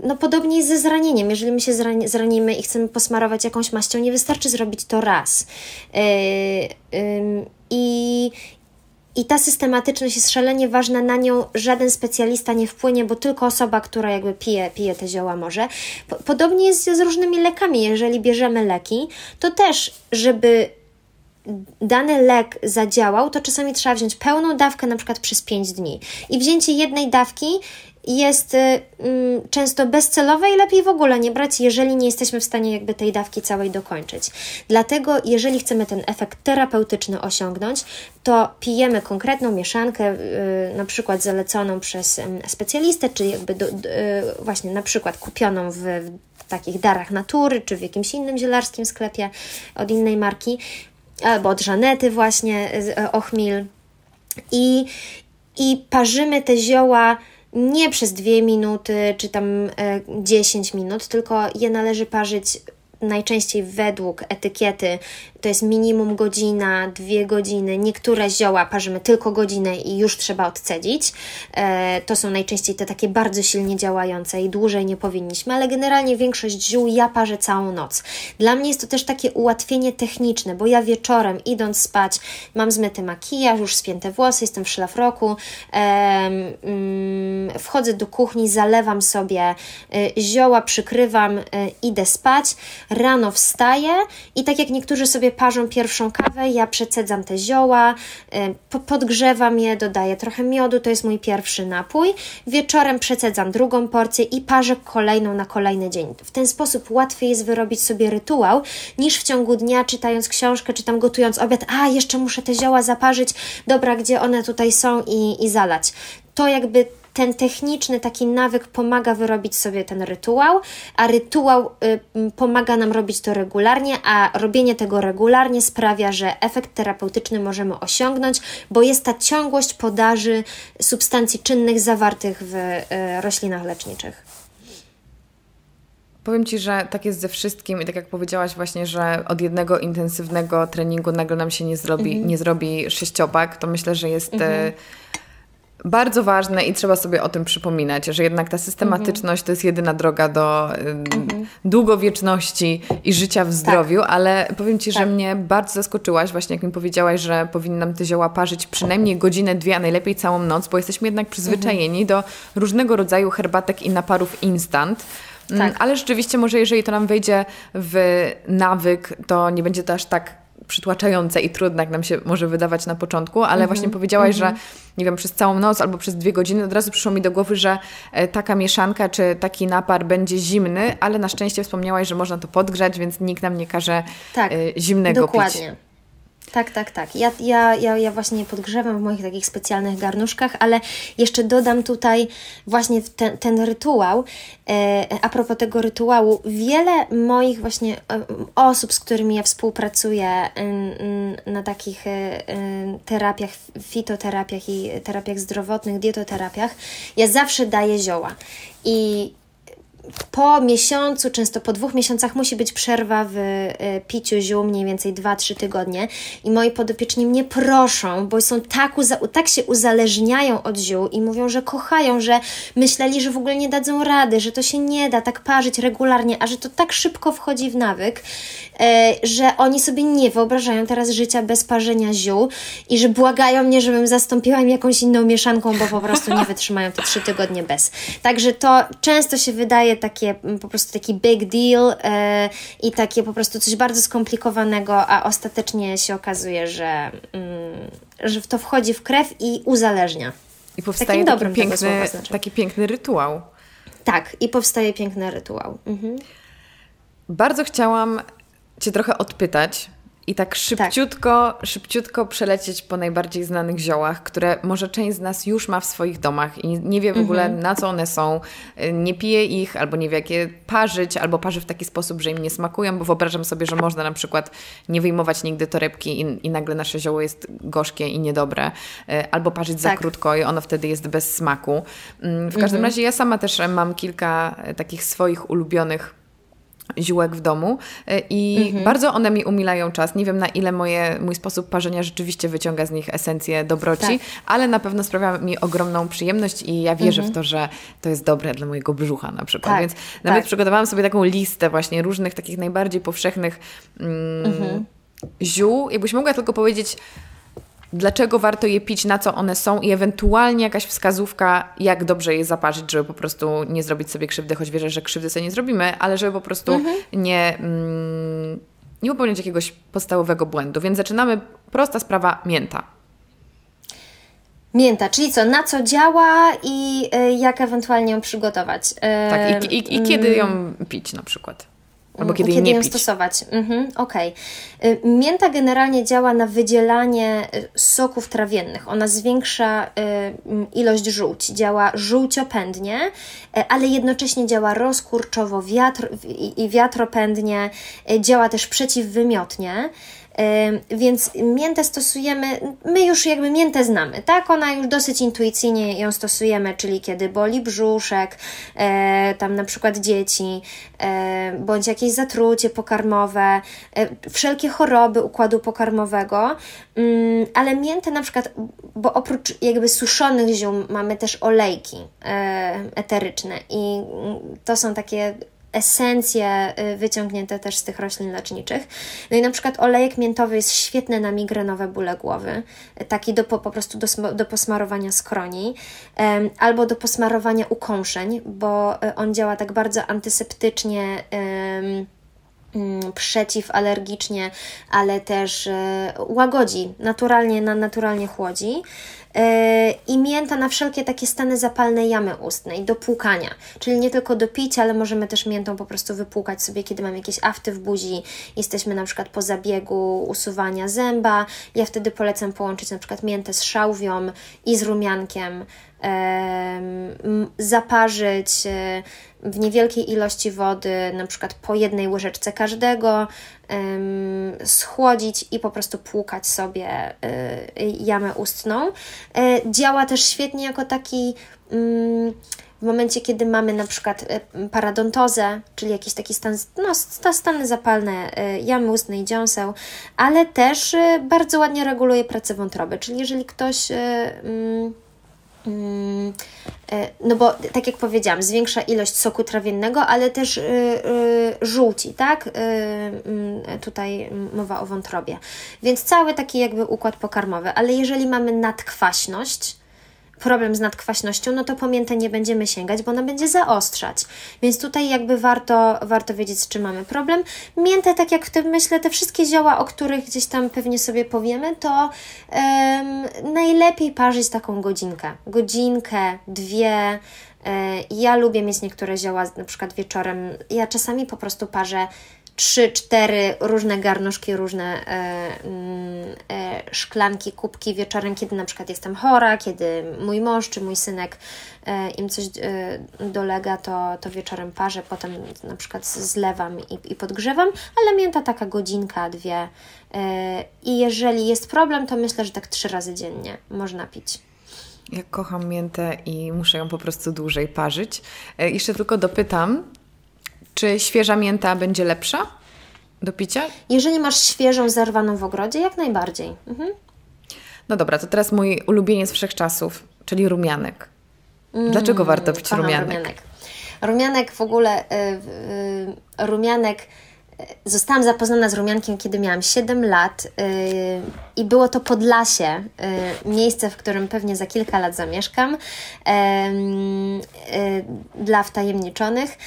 No podobnie jest ze zranieniem. Jeżeli my się zranimy i chcemy posmarować jakąś maścią, nie wystarczy zrobić to raz. Y, I, i ta systematyczność jest szalenie ważna, na nią żaden specjalista nie wpłynie, bo tylko osoba, która jakby pije, pije te zioła może. Podobnie jest z różnymi lekami. Jeżeli bierzemy leki, to też, żeby dany lek zadziałał, to czasami trzeba wziąć pełną dawkę, na przykład przez 5 dni. I wzięcie jednej dawki jest y, mm, często bezcelowe i lepiej w ogóle nie brać, jeżeli nie jesteśmy w stanie jakby tej dawki całej dokończyć. Dlatego, jeżeli chcemy ten efekt terapeutyczny osiągnąć, to pijemy konkretną mieszankę, y, na przykład zaleconą przez specjalistę, czy jakby do, y, właśnie na przykład kupioną w, w takich darach natury, czy w jakimś innym zielarskim sklepie od innej marki, albo od Żanety właśnie, Ochmil. I, i parzymy te zioła nie przez dwie minuty czy tam 10 e, minut, tylko je należy parzyć najczęściej według etykiety to jest minimum godzina, dwie godziny. Niektóre zioła parzymy tylko godzinę i już trzeba odcedzić. E, to są najczęściej te takie bardzo silnie działające i dłużej nie powinniśmy, ale generalnie większość ziół ja parzę całą noc. Dla mnie jest to też takie ułatwienie techniczne, bo ja wieczorem idąc spać mam zmyty makijaż, już spięte włosy, jestem w szlafroku, mm, wchodzę do kuchni, zalewam sobie e, zioła, przykrywam, e, idę spać, rano wstaję i tak jak niektórzy sobie parzą pierwszą kawę, ja przecedzam te zioła, y, podgrzewam je, dodaję trochę miodu, to jest mój pierwszy napój. Wieczorem przecedzam drugą porcję i parzę kolejną na kolejny dzień. W ten sposób łatwiej jest wyrobić sobie rytuał, niż w ciągu dnia czytając książkę, czy tam gotując obiad, a jeszcze muszę te zioła zaparzyć, dobra, gdzie one tutaj są i, i zalać. To jakby ten techniczny taki nawyk pomaga wyrobić sobie ten rytuał, a rytuał y, pomaga nam robić to regularnie, a robienie tego regularnie sprawia, że efekt terapeutyczny możemy osiągnąć, bo jest ta ciągłość podaży substancji czynnych zawartych w y, roślinach leczniczych. Powiem Ci, że tak jest ze wszystkim i tak jak powiedziałaś właśnie, że od jednego intensywnego treningu nagle nam się nie zrobi, mhm. nie zrobi sześciopak, to myślę, że jest... Mhm y, bardzo ważne i trzeba sobie o tym przypominać, że jednak ta systematyczność to jest jedyna droga do mhm. długowieczności i życia w zdrowiu, tak. ale powiem Ci, tak. że mnie bardzo zaskoczyłaś właśnie jak mi powiedziałaś, że powinnam te zioła parzyć przynajmniej godzinę, dwie, a najlepiej całą noc, bo jesteśmy jednak przyzwyczajeni mhm. do różnego rodzaju herbatek i naparów instant. Mm, tak. Ale rzeczywiście może jeżeli to nam wejdzie w nawyk, to nie będzie to aż tak przytłaczające i trudne, jak nam się może wydawać na początku, ale mm -hmm, właśnie powiedziałaś, mm -hmm. że mhm. nie wiem, przez całą noc albo przez dwie godziny od razu przyszło mi do głowy, że e, taka mieszanka czy taki napar będzie zimny, ale na szczęście wspomniałaś, że można to podgrzać, więc nikt nam nie każe tak, e, zimnego dokładnie. pić. Tak, tak, tak. Ja, ja, ja, ja właśnie podgrzewam w moich takich specjalnych garnuszkach, ale jeszcze dodam tutaj właśnie ten, ten rytuał. E, a propos tego rytuału, wiele moich właśnie e, osób, z którymi ja współpracuję na takich e, terapiach, fitoterapiach i terapiach zdrowotnych, dietoterapiach, ja zawsze daję zioła. I po miesiącu, często po dwóch miesiącach musi być przerwa w e, piciu ziół, mniej więcej 2-3 tygodnie. I moi podopieczni mnie proszą, bo są tak, tak się uzależniają od ziół i mówią, że kochają, że myśleli, że w ogóle nie dadzą rady, że to się nie da tak parzyć regularnie, a że to tak szybko wchodzi w nawyk, e, że oni sobie nie wyobrażają teraz życia bez parzenia ziół i że błagają mnie, żebym zastąpiła im jakąś inną mieszanką, bo po prostu nie wytrzymają te trzy tygodnie bez. Także to często się wydaje takie po prostu taki big deal e, i takie po prostu coś bardzo skomplikowanego, a ostatecznie się okazuje, że, mm, że to wchodzi w krew i uzależnia. I powstaje taki piękny, znaczy. taki piękny rytuał. Tak, i powstaje piękny rytuał. Mhm. Bardzo chciałam Cię trochę odpytać i tak szybciutko, tak. szybciutko przelecieć po najbardziej znanych ziołach, które może część z nas już ma w swoich domach i nie wie w ogóle mhm. na co one są, nie pije ich, albo nie wie jak je parzyć, albo parzy w taki sposób, że im nie smakują, bo wyobrażam sobie, że można na przykład nie wyjmować nigdy torebki i, i nagle nasze zioło jest gorzkie i niedobre, e, albo parzyć tak. za krótko i ono wtedy jest bez smaku. Mm, w każdym mhm. razie ja sama też mam kilka e, takich swoich ulubionych ziółek w domu e, i mhm. bardzo one mi umilają czas. Nie wiem na ile moje, mój sposób parzenia rzeczywiście wyciąga z nich esencję dobroci, tak. ale na pewno sprawia mi ogromną przyjemność i ja wierzę mhm. w to, że to jest dobre dla mojego brzucha na przykład. Tak. Więc nawet tak. przygotowałam sobie taką listę właśnie różnych takich najbardziej powszechnych mm, mhm. ziół. Jakbyś mogła tylko powiedzieć dlaczego warto je pić, na co one są i ewentualnie jakaś wskazówka, jak dobrze je zaparzyć, żeby po prostu nie zrobić sobie krzywdy, choć wierzę, że krzywdy sobie nie zrobimy, ale żeby po prostu mhm. nie, mm, nie popełniać jakiegoś podstawowego błędu. Więc zaczynamy, prosta sprawa, mięta. Mięta, czyli co, na co działa i y, jak ewentualnie ją przygotować. Y, tak, i, i, i kiedy ją pić na przykład. Albo kiedy, kiedy ją pić. stosować. Mhm, Okej. Okay. Mięta generalnie działa na wydzielanie y, soków trawiennych. Ona zwiększa y, ilość żółci, działa żółciopędnie, y, ale jednocześnie działa rozkurczowo wiatr, i wiatropędnie, działa też przeciwwymiotnie. Więc miętę stosujemy, my już jakby miętę znamy, tak? Ona już dosyć intuicyjnie ją stosujemy, czyli kiedy boli brzuszek, e, tam na przykład dzieci, e, bądź jakieś zatrucie pokarmowe, e, wszelkie choroby układu pokarmowego, mm, ale miętę na przykład, bo oprócz jakby suszonych ziół mamy też olejki eteryczne i to są takie esencje y, wyciągnięte też z tych roślin leczniczych. No i na przykład olejek miętowy jest świetny na migrenowe bóle głowy, taki do, po, prostu do, do posmarowania skroni, albo do posmarowania ukąszeń, bo y, on działa tak bardzo antyseptycznie. Um, przeciwalergicznie, ale też e, łagodzi, naturalnie, naturalnie chłodzi. E, i mięta na wszelkie takie stany zapalne jamy ustnej, do płukania. Czyli nie tylko do picia, ale możemy też miętą po prostu wypłukać sobie, kiedy mamy jakieś afty w buzi, jesteśmy na przykład po zabiegu usuwania zęba. Ja wtedy polecam połączyć na przykład miętę z szałwią i z rumiankiem, zaparzyć e, w niewielkiej ilości wody, na przykład po jednej łyżeczce każdego, schłodzić i po prostu płukać sobie e, jamę ustną. E, działa też świetnie jako taki mm, w momencie, kiedy mamy na przykład paradontozę, czyli jakiś taki stan, no, stany zapalne jamy ustnej, dziąseł, ale też bardzo ładnie reguluje pracę wątroby, czyli jeżeli ktoś mm, no bo tak jak powiedziałam, zwiększa ilość soku trawiennego, ale też y, y, żółci, tak? Y, mm, tutaj mowa o wątrobie. Więc cały taki jakby układ pokarmowy, ale jeżeli mamy nadkwaśność, problem z nadkwaśnością, no to po miętę nie będziemy sięgać, bo ona będzie zaostrzać. Więc tutaj jakby warto, warto wiedzieć, z czym mamy problem. Miętę, tak jak w tym myślę, te wszystkie zioła, o których gdzieś tam pewnie sobie powiemy, to um, najlepiej parzyć taką godzinkę. Godzinkę, dwie. E, ja lubię mieć niektóre zioła, na przykład wieczorem. Ja czasami po prostu parzę trzy, cztery różne garnuszki, różne e, mm, e, szklanki, kubki wieczorem, kiedy na przykład jestem chora, kiedy mój mąż czy mój synek e, im coś e, dolega, to, to wieczorem parzę, potem na przykład zlewam i, i podgrzewam, ale mięta taka godzinka, dwie. E, I jeżeli jest problem, to myślę, że tak trzy razy dziennie można pić. Ja kocham miętę i muszę ją po prostu dłużej parzyć. E, jeszcze tylko dopytam, czy świeża mięta będzie lepsza do picia? Jeżeli masz świeżą, zerwaną w ogrodzie, jak najbardziej. Mhm. No dobra, to teraz mój ulubieniec wszechczasów, czyli rumianek. Mm, Dlaczego warto pić rumianek? rumianek? Rumianek w ogóle, y, y, rumianek zostałam zapoznana z rumiankiem, kiedy miałam 7 lat yy, i było to Podlasie, yy, miejsce, w którym pewnie za kilka lat zamieszkam, yy, dla wtajemniczonych.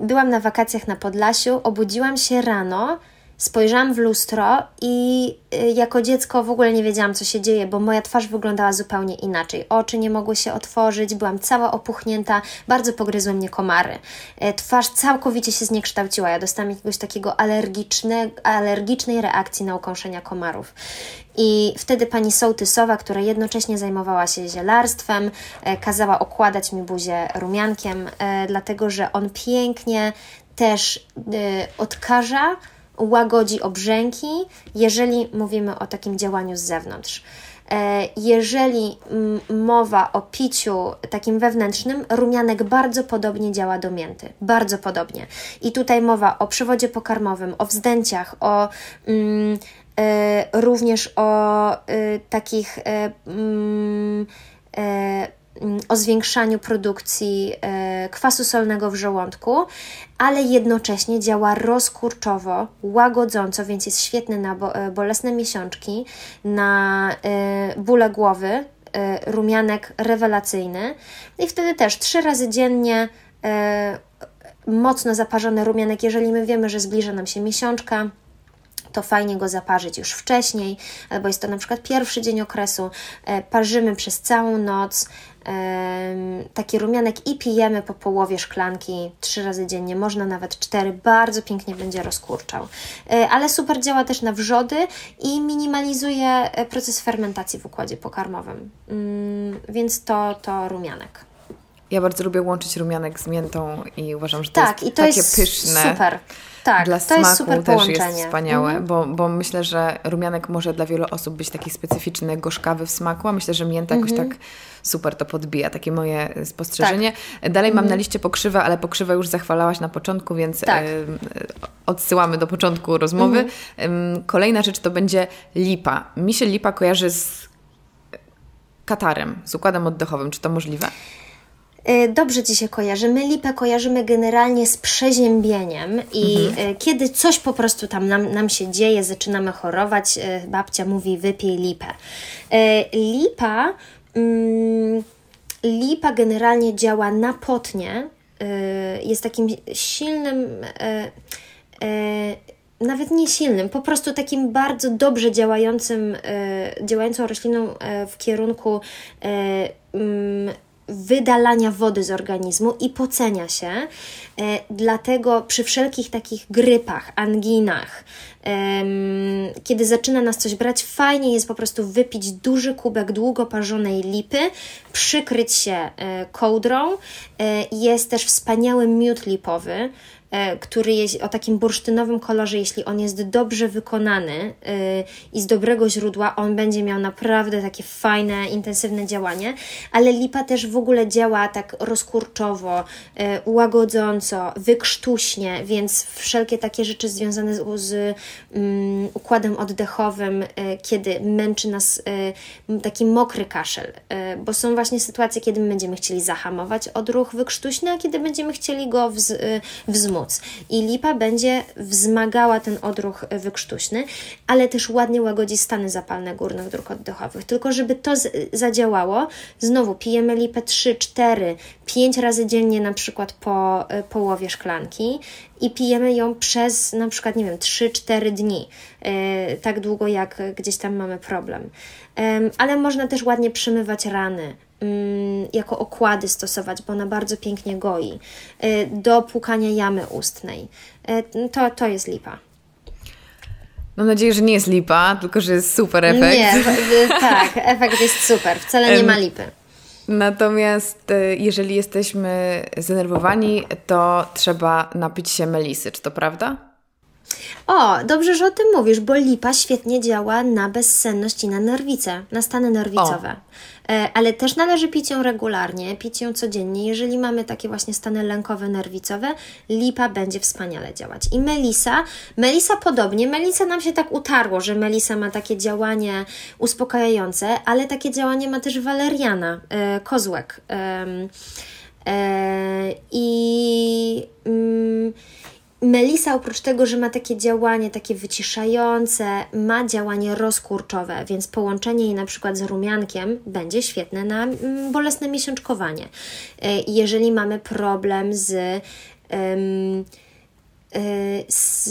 Byłam na wakacjach na Podlasiu, obudziłam się rano, spojrzałam w lustro i y, jako dziecko w ogóle nie wiedziałam, co się dzieje, bo moja twarz wyglądała zupełnie inaczej. Oczy nie mogły się otworzyć, byłam cała opuchnięta, bardzo pogryzły mnie komary. E, twarz całkowicie się zniekształciła. Ja dostałam jakiegoś takiego alergiczne, alergicznej reakcji na ukąszenia komarów. I wtedy pani sołtysowa, która jednocześnie zajmowała się zielarstwem, e, kazała okładać mi buzię rumiankiem, e, dlatego że on pięknie też odkaża łagodzi obrzęki, jeżeli mówimy o takim działaniu z zewnątrz. E, jeżeli mowa o piciu takim wewnętrznym, rumianek bardzo podobnie działa do mięty. Bardzo podobnie. I tutaj mowa o przewodzie pokarmowym, o wzdęciach, o mm, e, również o y, takich y, y, Mm, o zwiększaniu produkcji e, kwasu solnego w żołądku, ale jednocześnie działa rozkurczowo, łagodząco, więc jest świetny na e, bolesne miesiączki, na e, bóle głowy, rumianek rewelacyjny. I wtedy też trzy razy dziennie mocno zaparzony rumianek, jeżeli my wiemy, że zbliża nam się miesiączka, to fajnie go zaparzyć już wcześniej, albo jest to na przykład pierwszy dzień okresu, parzymy przez całą noc, taki rumianek i pijemy po połowie szklanki trzy razy dziennie, można nawet cztery, bardzo pięknie będzie rozkurczał. E, ale super działa też na wrzody i minimalizuje e, proces fermentacji w układzie pokarmowym. Mm, więc to, to rumianek. Ja bardzo lubię łączyć rumianek z miętą i uważam, że to tak, jest i to takie jest pyszne. Super. Tak, dla smaku jest też połączenie. jest wspaniałe, mhm. bo, bo myślę, że rumianek może dla wielu osób być taki specyficzny, gorzkawy w smaku, a myślę, że mięta mhm. jakoś tak super to podbija, takie moje spostrzeżenie. Tak. Dalej mam na mhm. liście pokrzywę, ale pokrzywę już zachwalałaś na początku, więc tak. odsyłamy do początku rozmowy. Mhm. Kolejna rzecz to będzie lipa. Mi się lipa kojarzy z katarem, z układem oddechowym. Czy to możliwe? Y, dobrze Ci się kojarzy. My lipę kojarzymy generalnie z przeziębieniem i mhm. Y, kiedy coś po prostu tam nam, nam się dzieje, zaczynamy chorować, y, babcia mówi wypij lipę. Lipa, mm, lipa generalnie działa napotnie, jest takim silnym nawet nie silnym, po prostu takim bardzo dobrze działającym, działającą rośliną w kierunku mm, wydalania wody z organizmu i pocenia się. E, dlatego przy wszelkich takich grypach, anginach, kiedy zaczyna nas coś brać, fajnie jest po prostu wypić duży kubek długo parzonej lipy, przykryć się e, kołdrą. E, jest też wspaniały miód lipowy, który jest o takim bursztynowym kolorze, jeśli on jest dobrze wykonany e, i z dobrego źródła, on będzie miał naprawdę takie fajne, intensywne działanie, ale lipa też w ogóle działa tak rozkurczowo, e, łagodząco, wykrztuśnie, więc wszelkie takie rzeczy związane z, z um, układem oddechowym, kiedy męczy nas taki mokry kaszel, bo są właśnie sytuacje, kiedy my będziemy chcieli zahamować odruch wykrztuśny, a kiedy będziemy chcieli go wz, wzmóc móc. I lipa będzie wzmagała ten odruch wykrztuśny, ale też ładnie łagodzi stany zapalne górnych dróg oddechowych. Tylko żeby to zadziałało, znowu pijemy lipę 3, 4, 5 razy dziennie na przykład po y, połowie szklanki i pijemy ją przez na przykład, nie wiem, 3-4 dni, yy, tak długo jak gdzieś tam mamy problem. Ale można też ładnie przymywać rany, jako okłady stosować, bo ona bardzo pięknie goi, y, do płukania jamy ustnej. Y, to, to jest lipa. Mam nadzieję, że nie jest lipa, tylko że jest super efekt. Nie, tak, efekt jest super, wcale nie ma lipy. Natomiast y, jeżeli jesteśmy zdenerwowani, to trzeba napić się melisy, czy to prawda? O, dobrze, że o tym mówisz, bo lipa świetnie działa na bezsenność i na nerwice, na stany nerwicowe. E, ale też należy pić ją regularnie, pić ją codziennie. Jeżeli mamy takie właśnie stany lękowe, nerwicowe, lipa będzie wspaniale działać. I melisa, melisa podobnie, melisa nam się tak utarło, że melisa ma takie działanie uspokajające, ale takie działanie ma też waleriana, e, kozłek. E, I... Mm, Melisa oprócz tego, że ma takie działanie takie wyciszające, ma działanie rozkurczowe, więc połączenie jej na przykład z rumiankiem będzie świetne na mm, bolesne miesiączkowanie. E, jeżeli mamy problem z um, z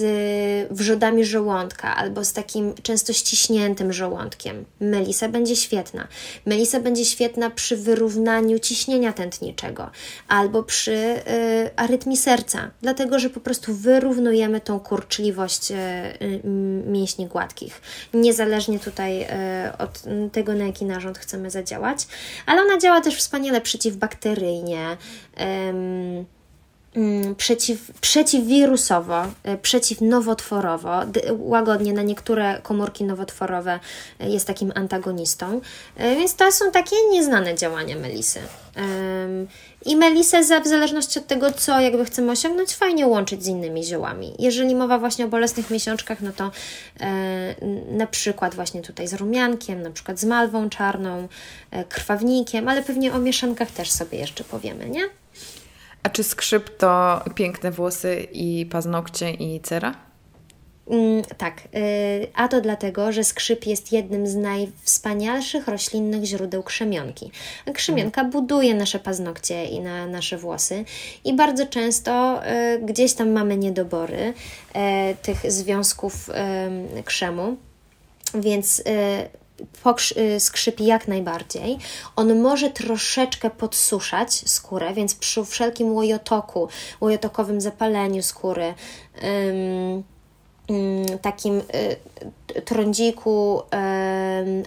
wrzodami żołądka albo z takim często ściśniętym żołądkiem. Melisa będzie świetna. Melisa będzie świetna przy wyrównaniu ciśnienia tętniczego albo przy y, arytmii serca, dlatego że po prostu wyrównujemy tą kurczliwość y, mięśni gładkich. Niezależnie tutaj od tego, na jaki narząd chcemy zadziałać, ale ona działa też wspaniale przeciwbakteryjnie. Mm, przeciw, przeciwwirusowo, e, przeciwnowotworowo, łagodnie na niektóre komórki nowotworowe e, jest takim antagonistą, e, więc to są takie nieznane działania melisy. I melisę w zależności od tego, co jakby chcemy osiągnąć, fajnie łączyć z innymi ziołami. Jeżeli mowa właśnie o bolesnych miesiączkach, no to na przykład właśnie tutaj z rumiankiem, na przykład z malwą czarną, krwawnikiem, ale pewnie o mieszankach też sobie jeszcze powiemy, nie? A czy skrzyp to piękne włosy i paznokcie i cera? Mm, tak, yy, a to dlatego, że skrzyp jest jednym z najwspanialszych roślinnych źródeł krzemionki. Krzemionka mhm. buduje nasze paznokcie i na nasze włosy i bardzo często yy, gdzieś tam mamy niedobory yy, tych związków krzemu, więc Y, skrzypi jak najbardziej. On może troszeczkę podsuszać skórę, więc przy wszelkim łojotoku, łojotokowym zapaleniu skóry, takim y, trądziku,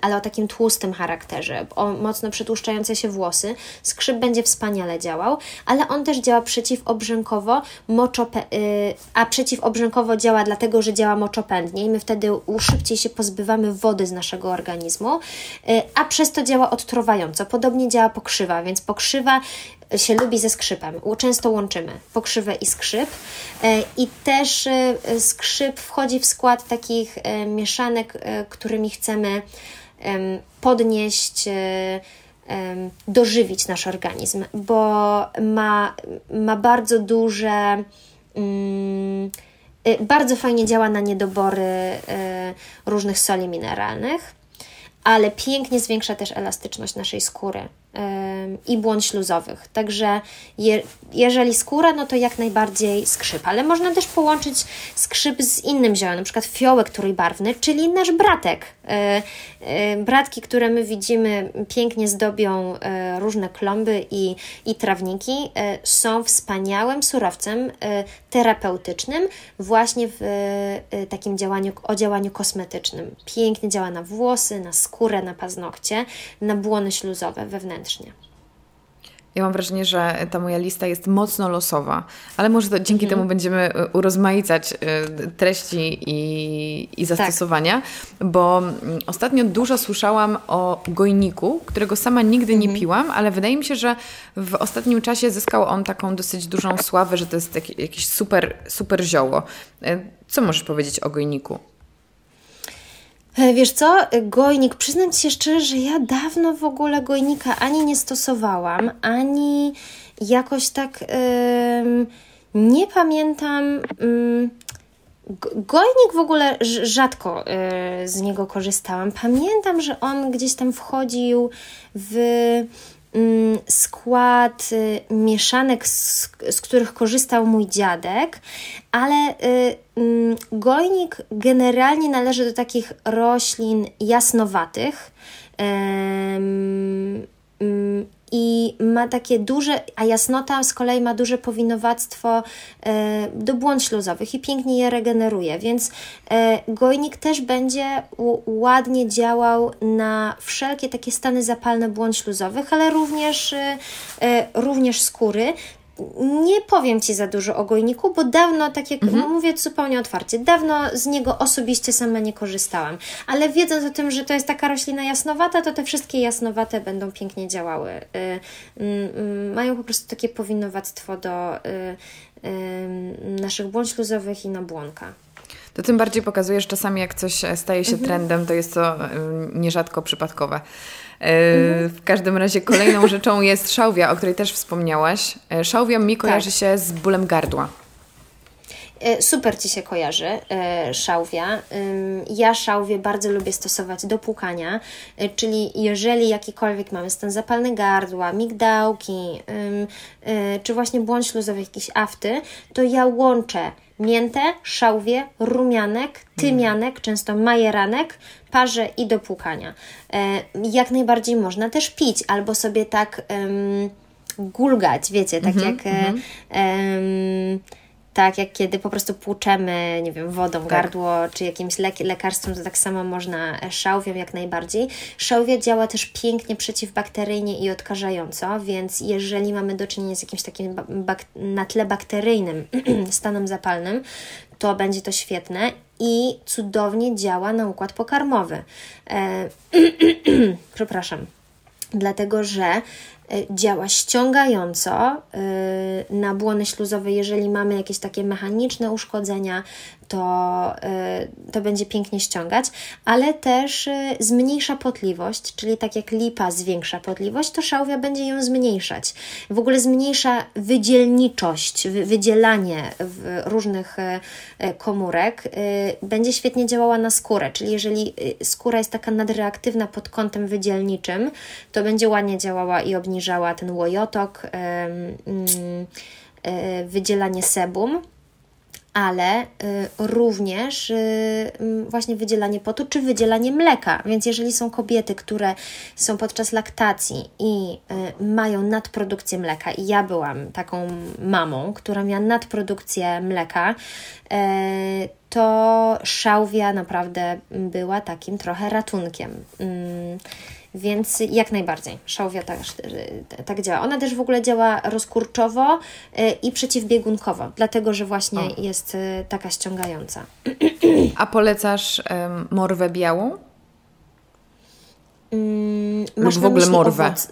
ale o takim tłustym charakterze, o mocno przetłuszczające się włosy, skrzyp będzie wspaniale działał, ale on też działa przeciwobrzękowo, moczope, y, a przeciwobrzękowo działa dlatego, że działa moczopędnie i my wtedy szybciej się pozbywamy wody z naszego organizmu, y, a przez to działa odtruwająco. Podobnie działa pokrzywa, więc pokrzywa się lubi ze skrzypem. Często łączymy pokrzywę i skrzyp. E, I też e, skrzyp wchodzi w skład takich e, mieszanek, którymi chcemy podnieść, dożywić nasz organizm, bo ma, ma bardzo duże. Mm, bardzo fajnie działa na niedobory różnych soli mineralnych, ale pięknie zwiększa też elastyczność naszej skóry i błon śluzowych. Także je, jeżeli skóra, no to jak najbardziej skrzyp, ale można też połączyć skrzyp z innym ziołem, na przykład fiołek trójbarwny, czyli nasz bratek. E, e, bratki, które my widzimy, pięknie zdobią e, różne klomby i, i trawniki, są wspaniałym surowcem terapeutycznym właśnie w takim działaniu, o działaniu kosmetycznym. Pięknie działa na włosy, na skórę, na paznokcie, na błony śluzowe Ja mam wrażenie, że ta moja lista jest mocno losowa, ale może to, dzięki mhm. temu będziemy e, urozmaicać e, treści i, i zastosowania, tak. bo mm, ostatnio dużo słyszałam o gojniku, którego sama nigdy mhm. nie piłam, ale wydaje mi się, że w ostatnim czasie zyskał on taką dosyć dużą sławę, że to jest jakieś super, super zioło. E, co możesz powiedzieć o gojniku? E, wiesz co, gojnik, przyznam Ci się szczerze, że ja dawno w ogóle gojnika ani nie stosowałam, ani jakoś tak nie pamiętam. Yy, Gojnik w ogóle rzadko yy, z niego korzystałam. Pamiętam, że on gdzieś tam wchodził w Mm, skład y, mieszanek, z, z, których korzystał mój dziadek, ale y, mm, gojnik generalnie należy do takich roślin jasnowatych. I ma takie duże, a jasnota z kolei ma duże powinowactwo e, do błąd śluzowych i pięknie je regeneruje, więc e, gojnik też będzie ładnie działał na wszelkie takie stany zapalne błąd śluzowych, ale również, e, również skóry. Nie powiem Ci za dużo o gojniku, bo dawno, tak jak mhm. mówię zupełnie otwarcie, dawno z niego osobiście sama nie korzystałam. Ale wiedząc o tym, że to jest taka roślina jasnowata, to te wszystkie jasnowate będą pięknie działały. Y, y, y, mają po prostu takie powinowactwo do y, y, naszych błąd śluzowych i nabłonka. To tym bardziej pokazuje, że czasami jak coś staje się mhm. trendem, to jest to y, nierzadko przypadkowe. Mhm. W każdym razie kolejną rzeczą jest szałwia, o której też wspomniałaś. E, szałwia mi kojarzy tak. się z bólem gardła. Super Ci się kojarzy szałwia. Ja szałwię bardzo lubię stosować do płukania, czyli jeżeli jakikolwiek mamy stan zapalny gardła, migdałki, czy właśnie błąd śluzowy, jakieś afty, to ja łączę miętę, szałwię, rumianek, tymianek, często majeranek, parze i do płukania. Jak najbardziej można też pić albo sobie tak um, gulgać, wiecie, tak mm -hmm, jak... Mm -hmm. um, tak jak kiedy po prostu płuczemy, nie wiem, wodą tak. gardło czy jakimś le lekarstwem, to tak samo można e, szałwią jak najbardziej. Szałwia działa też pięknie przeciwbakteryjnie i odkażająco, więc jeżeli mamy do czynienia z jakimś takim na tle bakteryjnym stanem zapalnym, to będzie to świetne i cudownie działa na układ pokarmowy. E Przepraszam. Dlatego, że działa ściągająco e, na błony śluzowe, jeżeli mamy jakieś takie mechaniczne uszkodzenia, to, y, to będzie pięknie ściągać, ale też zmniejsza potliwość, czyli tak jak lipa zwiększa potliwość, to szałwia będzie ją zmniejszać. W ogóle zmniejsza wydzielniczość, wydzielanie różnych komórek. Będzie świetnie działała na skórę, czyli jeżeli skóra jest taka nadreaktywna pod kątem wydzielniczym, to będzie ładnie działała i obniżała ten łojotok, mm, wydzielanie sebum ale y, również y, właśnie wydzielanie potu czy wydzielanie mleka. Więc jeżeli są kobiety, które są podczas laktacji i y, mają nadprodukcję mleka, i ja byłam taką mamą, która miała nadprodukcję mleka, to szałwia naprawdę była takim trochę ratunkiem. Więc jak najbardziej szałwia tak, tak działa. Ona też w ogóle działa rozkurczowo y, i przeciwbiegunkowo, dlatego że właśnie o. jest y, taka ściągająca. A polecasz um, morwę białą? Mm, masz Lub w ogóle morwę? Owoc...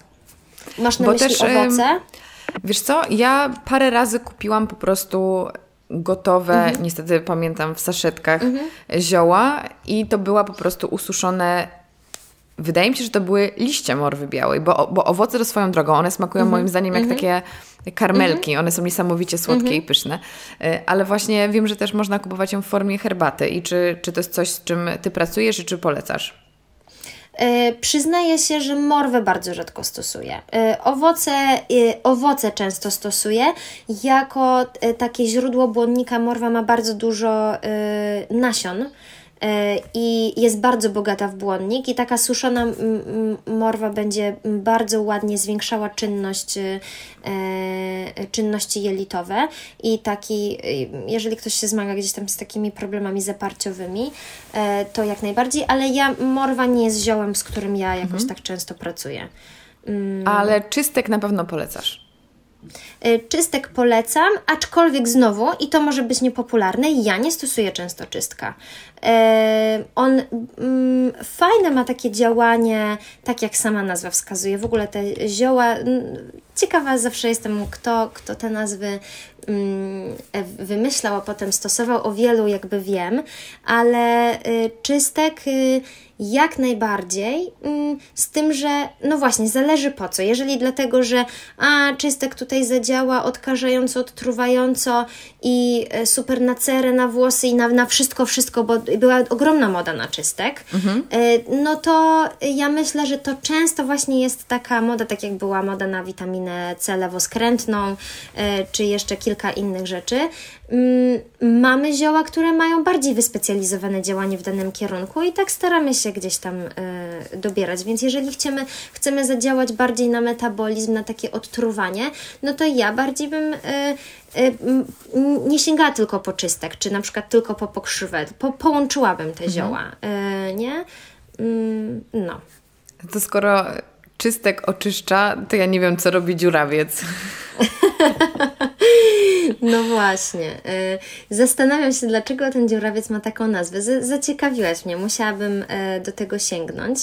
Masz na Bo myśli też, owoce? Wiesz co, ja parę razy kupiłam po prostu gotowe, mhm. niestety pamiętam w saszetkach mhm. zioła i to była po prostu ususzone Wydaje mi się, że to były liście morwy białej, bo, bo owoce to swoją drogą, one smakują -hmm. moim zdaniem jak -hmm. takie karmelki, one są niesamowicie słodkie i mhm. pyszne, y, ale właśnie wiem, że też można kupować ją w formie herbaty i czy, czy to jest coś, z czym Ty pracujesz i czy polecasz? Yy, przyznaję się, że morwę bardzo rzadko stosuję. Yy, owoce, yy, owoce często stosuję. Jako takie źródło błonnika morwa ma bardzo dużo nasion E, i jest bardzo bogata w błonnik i taka suszona morwa będzie bardzo ładnie zwiększała czynność, e, czynności jelitowe i taki, jeżeli ktoś się zmaga gdzieś tam z takimi problemami zaparciowymi, e, to jak najbardziej, ale ja morwa nie jest ziołem, z którym ja jakoś mhm. tak często pracuję. Ale czystek na pewno polecasz. Y, czystek polecam, aczkolwiek znowu, i to może być niepopularne, ja nie stosuję często czystka. Y, on mm, fajne ma takie działanie, tak jak sama nazwa wskazuje. W ogóle te zioła, ciekawa zawsze jestem, kto, kto te nazwy mm, wymyślał, a potem stosował. O wielu jakby wiem, ale y, czystek jak najbardziej, mm, z tym, że no właśnie, zależy po co. Jeżeli dlatego, że a, czystek tutaj zadziała odkażająco, odtruwająco i e, super na cerę, na włosy i na, na wszystko, wszystko, bo była ogromna moda na czystek, mhm. E, no to ja myślę, że to często właśnie jest taka moda, tak jak była moda na witaminę C lewoskrętną, e, czy jeszcze kilka innych rzeczy. Mm, mamy zioła, które mają bardziej wyspecjalizowane działanie w danym kierunku i tak staramy się gdzieś tam dobierać. Więc jeżeli chcemy, chcemy zadziałać bardziej na metabolizm, na takie odtruwanie, no to ja bardziej bym Y, nie sięgała tylko po czystek, czy na przykład tylko po pokrzywę. Po, połączyłabym te mhm. zioła, mhm. nie? Mm, no. To skoro czystek oczyszcza, to ja nie wiem, co robi dziurawiec. No właśnie. Y, zastanawiam się, dlaczego ten dziurawiec ma taką nazwę. Zaciekawiłaś mnie, musiałabym do tego sięgnąć.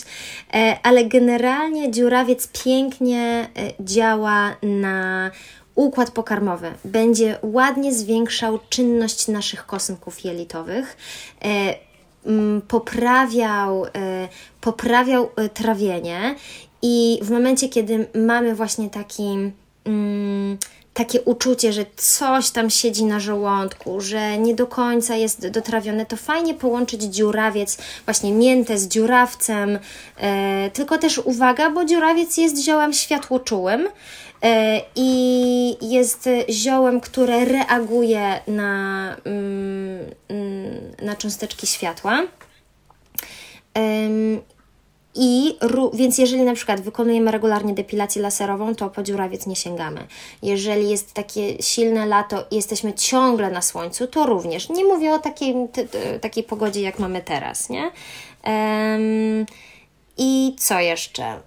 Ale generalnie dziurawiec pięknie działa na układ pokarmowy będzie ładnie zwiększał czynność naszych kosmków jelitowych, e, poprawiał, poprawiał trawienie i w momencie, kiedy mamy właśnie taki takie uczucie, że coś tam siedzi na żołądku, że nie do końca jest dotrawione, to fajnie połączyć dziurawiec, właśnie miętę z dziurawcem. E, tylko też uwaga, bo dziurawiec jest ziołem światłoczułym e, i jest ziołem, które reaguje na, mm, mm, na cząsteczki światła. I więc jeżeli na przykład wykonujemy regularnie depilację laserową, to po dziurawiec nie sięgamy. Jeżeli jest takie silne lato i jesteśmy ciągle na słońcu, to również. Nie mówię o takiej, takiej pogodzie, jak mamy teraz, nie? Um, i co jeszcze? Y,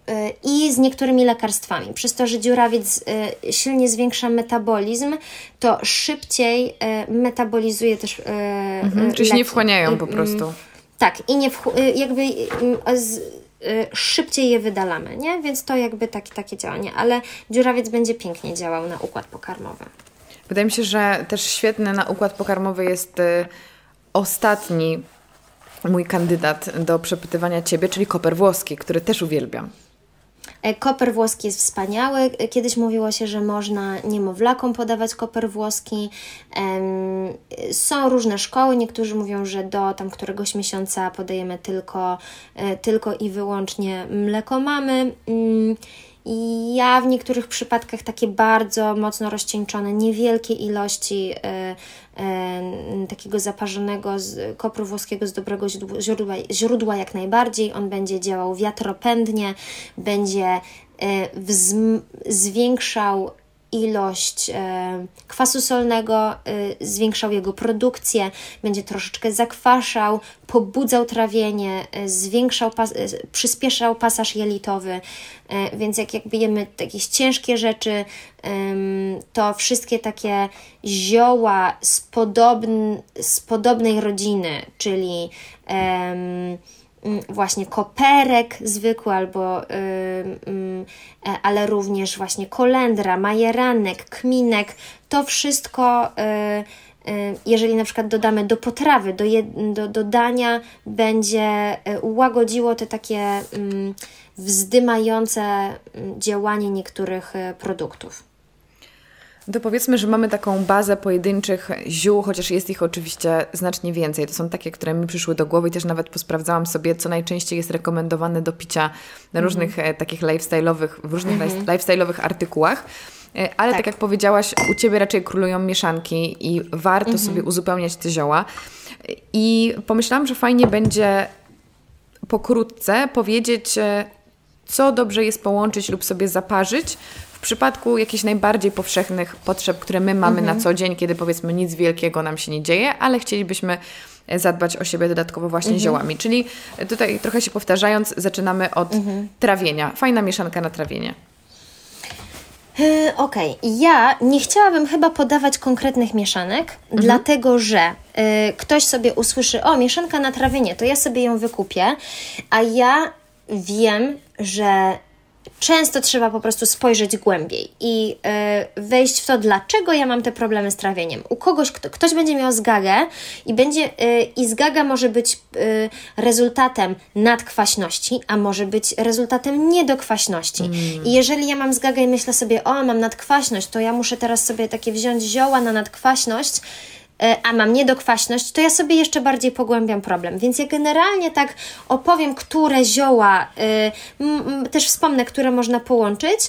I z niektórymi lekarstwami. Przez to, że dziurawiec y, silnie zwiększa metabolizm, to szybciej y, metabolizuje też. Mhm, czyli się nie wchłaniają po prostu. Tak, i nie jakby z, szybciej je wydalamy, nie? Więc to jakby taki, takie działanie, ale dziurawiec będzie pięknie działał na układ pokarmowy. Wydaje mi się, że też świetny na układ pokarmowy jest ostatni mój kandydat do przepytywania Ciebie, czyli koper włoski, który też uwielbiam. E, koper włoski jest wspaniały. E, kiedyś mówiło się, że można niemowlakom podawać koper włoski. Są różne szkoły. Niektórzy mówią, że do tam któregoś miesiąca podajemy tylko, e, tylko i wyłącznie mleko mamy. Mm, ja w niektórych przypadkach takie bardzo mocno rozcieńczone, niewielkie ilości takiego zaparzonego z kopru włoskiego z dobrego źródła, źródła jak najbardziej. On będzie działał wiatropędnie, będzie e, zwiększał ilość e, kwasu solnego, e, zwiększał jego produkcję, będzie troszeczkę zakwaszał, pobudzał trawienie, e, zwiększał, przyspieszał pasaż jelitowy, więc jak jakby jemy jakieś ciężkie rzeczy, to wszystkie takie zioła z, podobn, z podobnej rodziny, czyli właśnie koperek zwykły, albo, e, ale również właśnie kolendra, majeranek, kminek, to wszystko, y, y, jeżeli na przykład dodamy do potrawy, do, do, do dania, będzie y, łagodziło te takie wzdymające działanie niektórych produktów. To powiedzmy, że mamy taką bazę pojedynczych ziół, chociaż jest ich oczywiście znacznie więcej. To są takie, które mi przyszły do głowy i też nawet posprawdzałam sobie, co najczęściej jest rekomendowane do picia na mhm. różnych e, takich lifestyle'owych, w różnych mm lifestyle'owych artykułach. E, ale tak. tak. jak powiedziałaś, u Ciebie raczej królują mieszanki i warto mhm. sobie uzupełniać te zioła. I pomyślałam, że fajnie będzie pokrótce powiedzieć, e, co dobrze jest połączyć lub sobie zaparzyć przypadku jakichś najbardziej powszechnych potrzeb, które my mamy mhm. na co dzień, kiedy powiedzmy nic wielkiego nam się nie dzieje, ale chcielibyśmy zadbać o siebie dodatkowo właśnie mhm. ziołami. Czyli tutaj trochę się powtarzając, zaczynamy od mhm. trawienia. Fajna mieszanka na trawienie. E, okej, okay. ja nie chciałabym chyba podawać konkretnych mieszanek, mhm. dlatego że y, ktoś sobie usłyszy, o, mieszanka na trawienie, to ja sobie ją wykupię, a ja wiem, że często trzeba po prostu spojrzeć głębiej i yy, wejść w to, dlaczego ja mam te problemy z trawieniem. U kogoś, kto, ktoś będzie miał zgagę i będzie yy, i zgaga może być yy, rezultatem nadkwaśności, a może być rezultatem niedokwaśności. Mm. I jeżeli ja mam zgagę i myślę sobie, o, mam nadkwaśność, to ja muszę teraz sobie takie wziąć zioła na nadkwaśność, a mam niedokwaśność, to ja sobie jeszcze bardziej pogłębiam problem. Więc ja generalnie tak opowiem, które zioła, y, też wspomnę, które można połączyć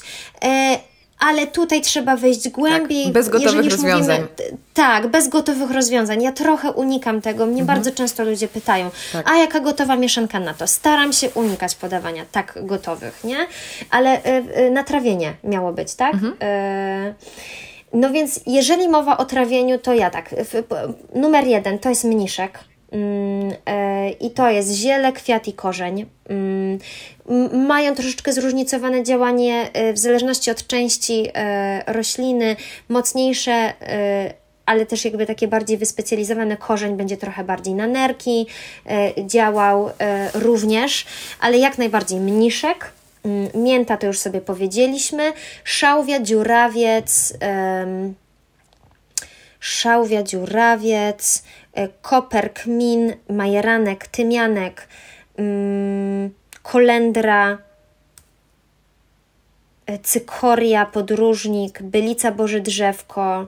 e, ale tutaj trzeba wejść głębiej. Tak, bez gotowych rozwiązań. Mówimy, tak, bez gotowych rozwiązań. Ja trochę unikam tego. Mnie mhm. bardzo często ludzie pytają, tak. a jaka gotowa mieszanka na to? Staram się unikać podawania tak gotowych, nie? Ale y, y, na trawienie miało być, tak? Mhm. Y, no więc jeżeli mowa o trawieniu, to ja tak. Numer jeden to jest mniszek. Mm, e, I to jest ziele, kwiat i korzeń. Mm, mają troszeczkę zróżnicowane działanie e, w zależności od części e, rośliny, mocniejsze ale też jakby takie bardziej wyspecjalizowane korzeń będzie trochę bardziej na nerki działał również, ale jak najbardziej mniszek mięta to już sobie powiedzieliśmy. Szałwia, dziurawiec, um, szałwia, dziurawiec, e, koper, kmin, majeranek, tymianek, um, kolendra, cykoria, podróżnik, bylica Boże Drzewko,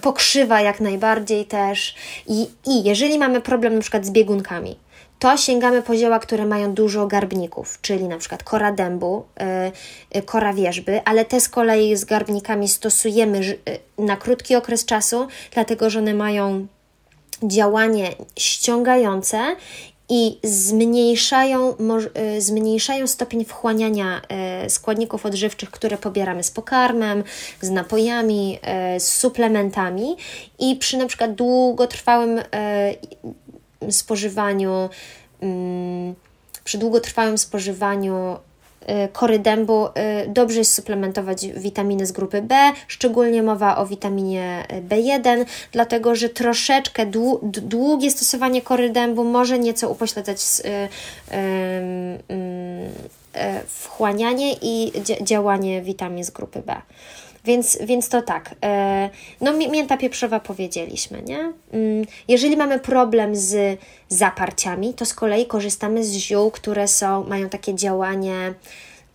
pokrzywa jak najbardziej też. I, I jeżeli mamy problem na przykład z biegunkami, to sięgamy po zioła, które mają dużo garbników, czyli na przykład kora dębu, yy, kora wierzby, ale te z kolei z garbnikami stosujemy yy, na krótki okres czasu, dlatego że one mają działanie ściągające i zmniejszają, y, zmniejszają stopień wchłaniania y, składników odżywczych, które pobieramy z pokarmem, z napojami, y, z suplementami i przy na przykład długotrwałym spożywaniu, mm, przy długotrwałym spożywaniu Y, kory dębu y, dobrze jest suplementować witaminy z grupy B, szczególnie mowa o witaminie B1, dlatego że troszeczkę długie stosowanie kory dębu może nieco upośledzać y, wchłanianie i działanie witamin z grupy B. Więc, więc to tak. No, mięta pieprzowa powiedzieliśmy, nie? Mm, jeżeli mamy problem z zaparciami, to z kolei korzystamy z ziół, które są, mają takie działanie,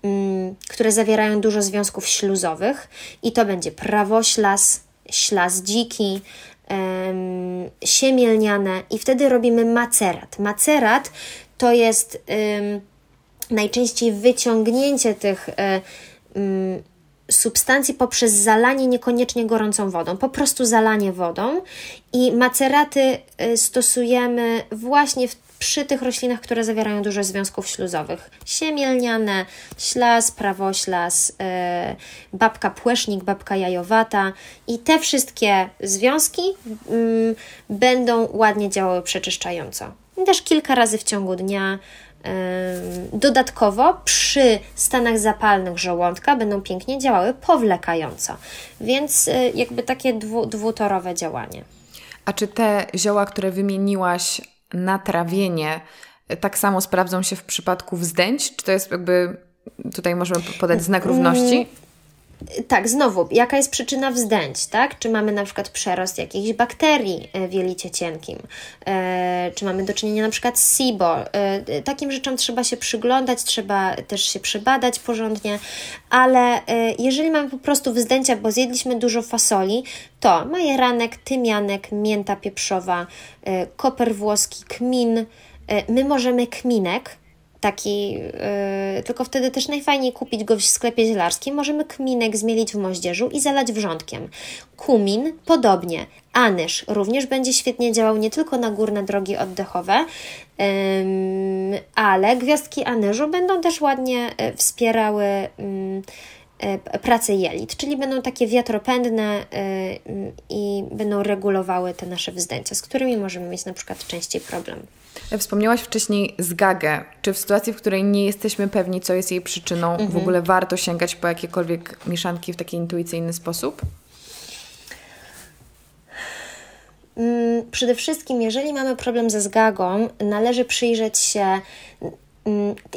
mm, które zawierają dużo związków śluzowych i to będzie prawoślas, ślas dziki, siemielniane i wtedy robimy macerat. Macerat to jest najczęściej wyciągnięcie tych um, substancji poprzez zalanie niekoniecznie gorącą wodą, po prostu zalanie wodą i maceraty y, stosujemy właśnie w, przy tych roślinach, które zawierają dużo związków śluzowych. Siemielniane, ślas, prawoślas, yy, babka płesznik, babka jajowata i te wszystkie związki yy, będą ładnie działały przeczyszczająco. I też kilka razy w ciągu dnia Dodatkowo przy stanach zapalnych żołądka będą pięknie działały powlekająco, więc y, jakby takie dwu, dwutorowe działanie. A czy te zioła, które wymieniłaś na trawienie, tak samo sprawdzą się w przypadku wzdęć? Czy to jest jakby, tutaj możemy podać znak równości? Tak, znowu, jaka jest przyczyna wzdęć, tak? Czy mamy na przykład przerost jakichś bakterii e, w jelicie cienkim, e, czy mamy do czynienia na przykład z SIBO. E, takim rzeczom trzeba się przyglądać, trzeba też się przebadać porządnie, ale e, jeżeli mamy po prostu wzdęcia, bo zjedliśmy dużo fasoli, to majeranek, tymianek, mięta pieprzowa, e, koper włoski, kmin. E, my możemy kminek taki, yy, tylko wtedy też najfajniej kupić go w sklepie zielarskim. Możemy kminek zmielić w moździerzu i zalać wrzątkiem. Kumin podobnie. Anyż również będzie świetnie działał nie tylko na górne drogi oddechowe, yy, ale gwiazdki anyżu będą też ładnie yy, wspierały yy, pracę jelit, czyli będą takie wiatropędne yy, i będą regulowały te nasze wzdęcia, z którymi możemy mieć na przykład częściej problem. Wspomniałaś wcześniej zgagę. Czy w sytuacji, w której nie jesteśmy pewni, co jest jej przyczyną, mhm. w ogóle warto sięgać po jakiekolwiek mieszanki w taki intuicyjny sposób? Mm, przede wszystkim, jeżeli mamy problem ze zgagą, należy przyjrzeć się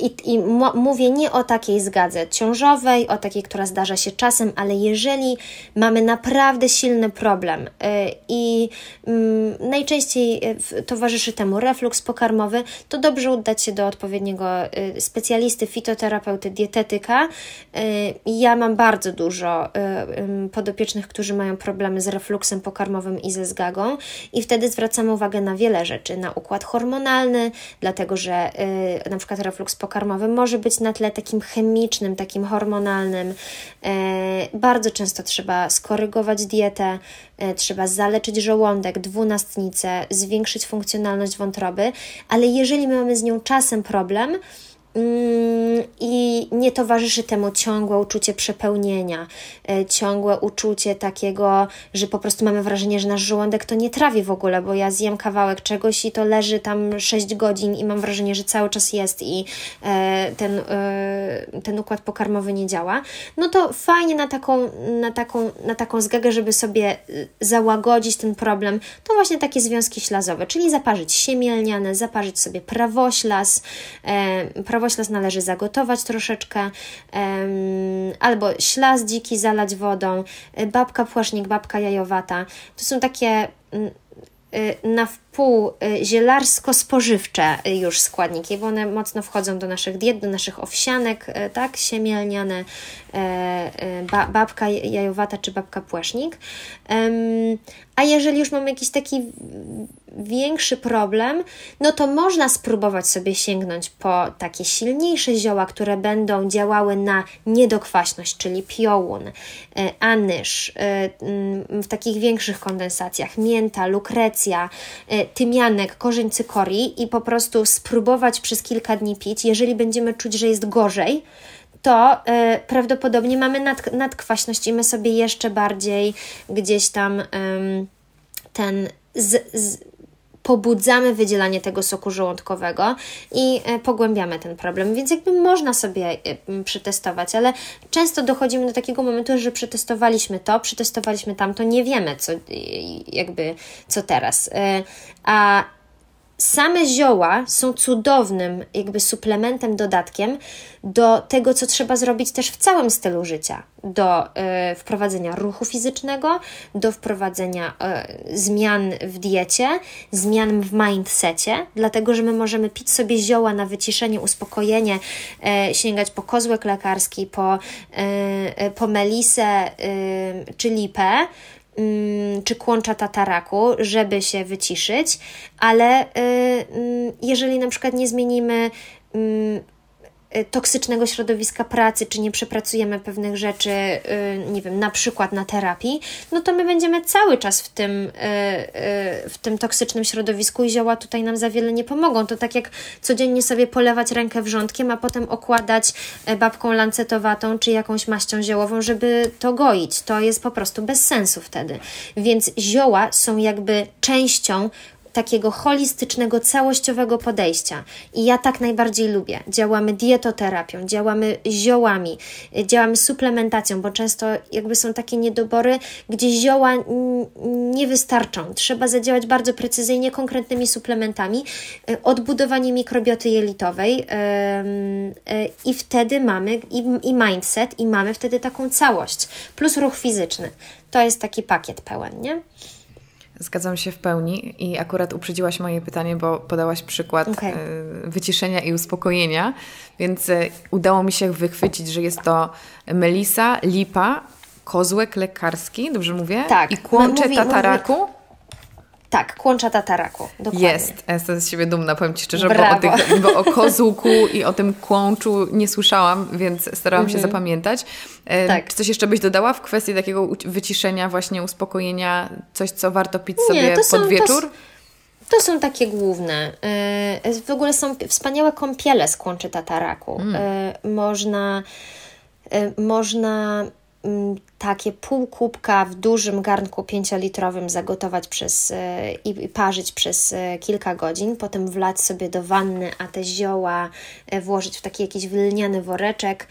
I, I, mówię nie o takiej zgadze ciążowej, o takiej, która zdarza się czasem, ale jeżeli mamy naprawdę silny problem y, i mm, najczęściej y, towarzyszy temu refluks pokarmowy, to dobrze udać się do odpowiedniego y, specjalisty, fitoterapeuty, dietetyka. Ja mam bardzo dużo podopiecznych, którzy mają problemy z refluksem pokarmowym i ze zgagą, i wtedy zwracamy uwagę na wiele rzeczy, na układ hormonalny, dlatego że na przykład refluks pokarmowy może być na tle takim chemicznym, takim hormonalnym. E, bardzo często trzeba skorygować dietę, e, trzeba zaleczyć żołądek, dwunastnicę, zwiększyć funkcjonalność wątroby, ale jeżeli my mamy z nią czasem problem, i nie towarzyszy temu ciągłe uczucie przepełnienia, e, ciągłe uczucie takiego, że po prostu mamy wrażenie, że nasz żołądek to nie trawi w ogóle, bo ja zjem kawałek czegoś i to leży tam 6 godzin i mam wrażenie, że cały czas jest i e, ten, e, ten układ pokarmowy nie działa, no to fajnie na taką, na, taką, na taką zgagę, żeby sobie załagodzić ten problem, to właśnie takie związki ślazowe, czyli zaparzyć siemielniane, zaparzyć sobie prawoślas, prawoślas ślas należy zagotować troszeczkę, albo ślas dziki zalać wodą, babka płasznik, babka jajowata. To są takie mm, y, na wpół y, zielarsko-spożywcze już składniki, bo one mocno wchodzą do naszych diet, do naszych owsianek, tak, siemielniane, babka jajowata czy babka płasznik. A jeżeli już mamy jakiś taki większy problem, no to można spróbować sobie sięgnąć po takie silniejsze zioła, które będą działały na niedokwaśność, czyli piołun, e, anyż, e, mm, w takich większych kondensacjach, mięta, lukrecja, e, tymianek, korzeń cykorii i po prostu spróbować przez kilka dni pić. Jeżeli będziemy czuć, że jest gorzej, to y, prawdopodobnie mamy nad, nadkwaśność i my sobie jeszcze bardziej gdzieś tam ten z, z, pobudzamy wydzielanie tego soku żołądkowego i y, pogłębiamy ten problem. Więc jakby można sobie y, przetestować, ale często dochodzimy do takiego momentu, że przetestowaliśmy to, przetestowaliśmy tamto, nie wiemy co, jakby co teraz. A same zioła są cudownym jakby suplementem, dodatkiem do tego, co trzeba zrobić też w całym stylu życia. Do y, wprowadzenia ruchu fizycznego, do wprowadzenia y, zmian w diecie, zmian w mindsetie, dlatego że my możemy pić sobie zioła na wyciszenie, uspokojenie, y, sięgać po kozłek lekarski, po, po melisę czy lipę, czy kłącza tataraku, żeby się wyciszyć, ale y, mm, jeżeli na przykład nie zmienimy mm, toksycznego środowiska pracy, czy nie przepracujemy pewnych rzeczy, y, nie wiem, na przykład na terapii, no to my będziemy cały czas w tym, y, w tym toksycznym środowisku i zioła tutaj nam za wiele nie pomogą. To tak jak codziennie sobie polewać rękę wrzątkiem, a potem okładać babką lancetowatą czy jakąś maścią ziołową, żeby to goić. To jest po prostu bez sensu wtedy. Więc zioła są jakby częścią takiego holistycznego, całościowego podejścia. I ja tak najbardziej lubię. Działamy dietoterapią, działamy ziołami, działamy suplementacją, bo często jakby są takie niedobory, gdzie zioła nie wystarczą. Trzeba zadziałać bardzo precyzyjnie, konkretnymi suplementami, e, odbudowanie mikrobioty jelitowej e, i wtedy mamy i mindset, i mamy wtedy taką całość, plus ruch fizyczny. To jest taki pakiet pełen, nie? Zgadzam się w pełni i akurat uprzedziłaś moje pytanie, bo podałaś przykład okay. E, wyciszenia i uspokojenia, więc e, udało mi się wychwycić, że jest to melisa, lipa, kozłek lekarski, dobrze mówię? Tak. I kłącze mówi, tataraku. Mówi, tak, kłącza tataraku. Dokładnie. Jest. Jestem z siebie dumna, powiem Ci szczerze, bo o, tych, bo o kozłku i o tym kłączu nie słyszałam, więc starałam -hmm. się mhm. zapamiętać. E, tak. Czy coś jeszcze byś dodała w kwestii takiego wyciszenia, właśnie uspokojenia? Coś, co warto pić sobie nie, pod wieczór? To, to są takie główne. E, w ogóle są wspaniałe kąpiele z kłączy tataraku. Mm. Można, można mm, takie pół kubka w dużym garnku 5-litrowym zagotować przez, e, i parzyć przez e, kilka godzin, potem wlać sobie do wanny, a te zioła e, włożyć w taki jakiś wylniany woreczek,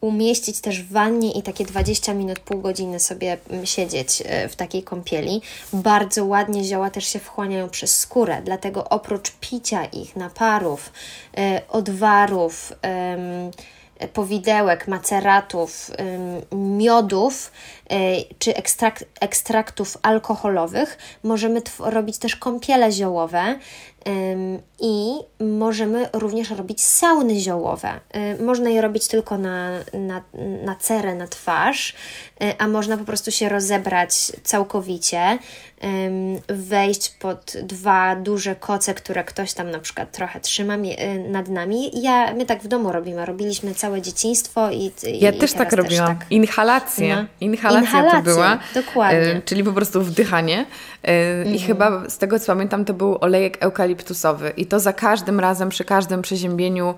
umieścić też w wannie i takie 20 minut, pół godziny sobie siedzieć w takiej kąpieli. Bardzo ładnie zioła też się wchłaniają przez skórę, dlatego oprócz picia ich, naparów, odwarów, powidełek, maceratów, miodów czy ekstrakt, ekstraktów alkoholowych możemy robić też kąpiele ziołowe i możemy również robić sauny ziołowe. Y, można je robić tylko na, na, na cerę, na twarz, y, a można po prostu się rozebrać całkowicie, wejść pod dwa duże koce, które ktoś tam na przykład trochę trzyma nad nami. Ja, my tak w domu robimy, robiliśmy całe dzieciństwo i, Ja i też tak robiłam. Tak. Inhalację. No. Inhalacja, Inhalacja to była. Dokładnie. Czyli po prostu wdychanie. I mhm. chyba z tego co pamiętam, to był olejek eukaliptusowy. I to za każdym razem, przy każdym przeziębieniu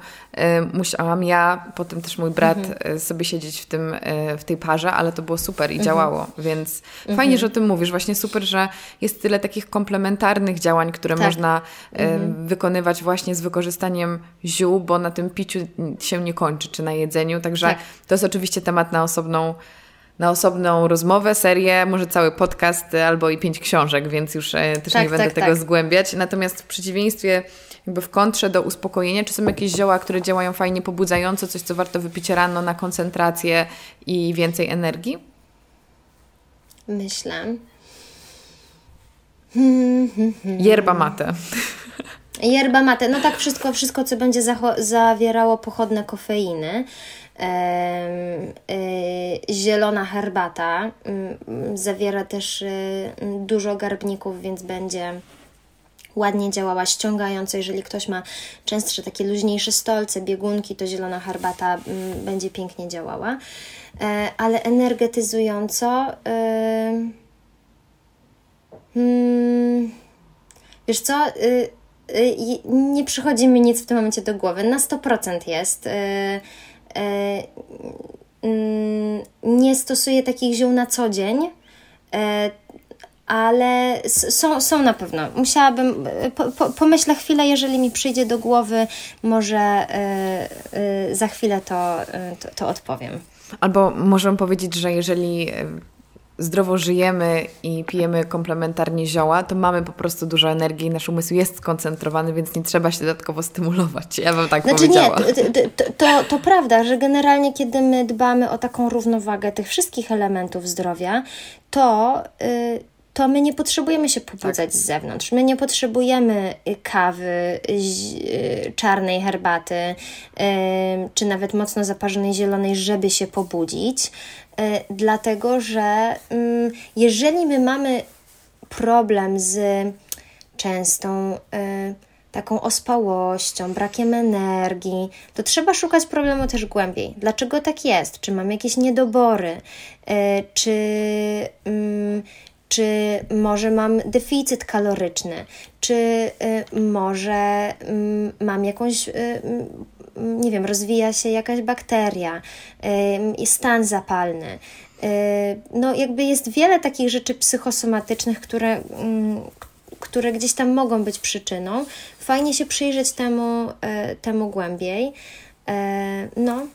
musiałam ja, potem też mój brat mhm. sobie siedzieć w, tym, w tej parze, ale to było super i mhm. działało. Więc fajnie, że o tym mówisz. Właśnie super, że jest tyle takich komplementarnych działań, które tak. można wykonywać właśnie z wykorzystaniem ziół, bo na tym piciu się nie kończy, czy na jedzeniu. Także tak. to jest oczywiście temat na osobną na osobną rozmowę, serię, może cały podcast albo i pięć książek, więc już e, też tak, nie będę tak, tego tak. zgłębiać. Natomiast w przeciwieństwie, jakby w kontrze do uspokojenia, czy są jakieś zioła, które działają fajnie pobudzająco, coś, co warto wypić rano na koncentrację i więcej energii? Myślę. Yerba mate. Yerba mate, no tak wszystko, wszystko co będzie zawierało pochodne kofeiny. Y, zielona herbata mm, zawiera też y, dużo garbników, więc będzie ładnie działała ściągająco. Jeżeli ktoś ma częstsze takie luźniejsze stolce, biegunki, to zielona herbata mm, będzie pięknie działała. E, ale energetyzująco. Hmm, wiesz co? Y, nie przychodzi mi nic w tym momencie do głowy. Na 100% jest. E, mm, nie stosuję takich ziół na co dzień, e, ale są, są na pewno. Musiałabym, e, po, po, pomyślę chwilę, jeżeli mi przyjdzie do głowy, może za chwilę to, to, to odpowiem. Albo możemy powiedzieć, że jeżeli zdrowo żyjemy i pijemy komplementarnie zioła, to mamy po prostu dużo energii i nasz umysł jest skoncentrowany, więc nie trzeba się dodatkowo stymulować. Ja bym tak znaczy powiedziała. Nie, to, to, to prawda, że generalnie kiedy my dbamy o taką równowagę tych wszystkich elementów zdrowia, to... Yy, to my nie potrzebujemy się pobudzać tak. z zewnątrz. My nie potrzebujemy y, kawy, y, czarnej herbaty, czy nawet mocno zaparzonej zielonej, żeby się pobudzić. Dlatego że mm, jeżeli my mamy problem z częstą taką ospałością, brakiem energii, to trzeba szukać problemu też głębiej. Dlaczego tak jest? Czy mam jakieś niedobory? Czy, mm, czy może mam deficyt kaloryczny? Czy może mm, mam jakąś nie wiem, rozwija się jakaś bakteria, stan zapalny. No, jakby jest wiele takich rzeczy psychosomatycznych, które, mm, które gdzieś tam mogą być przyczyną. Fajnie się przyjrzeć temu, temu głębiej. No.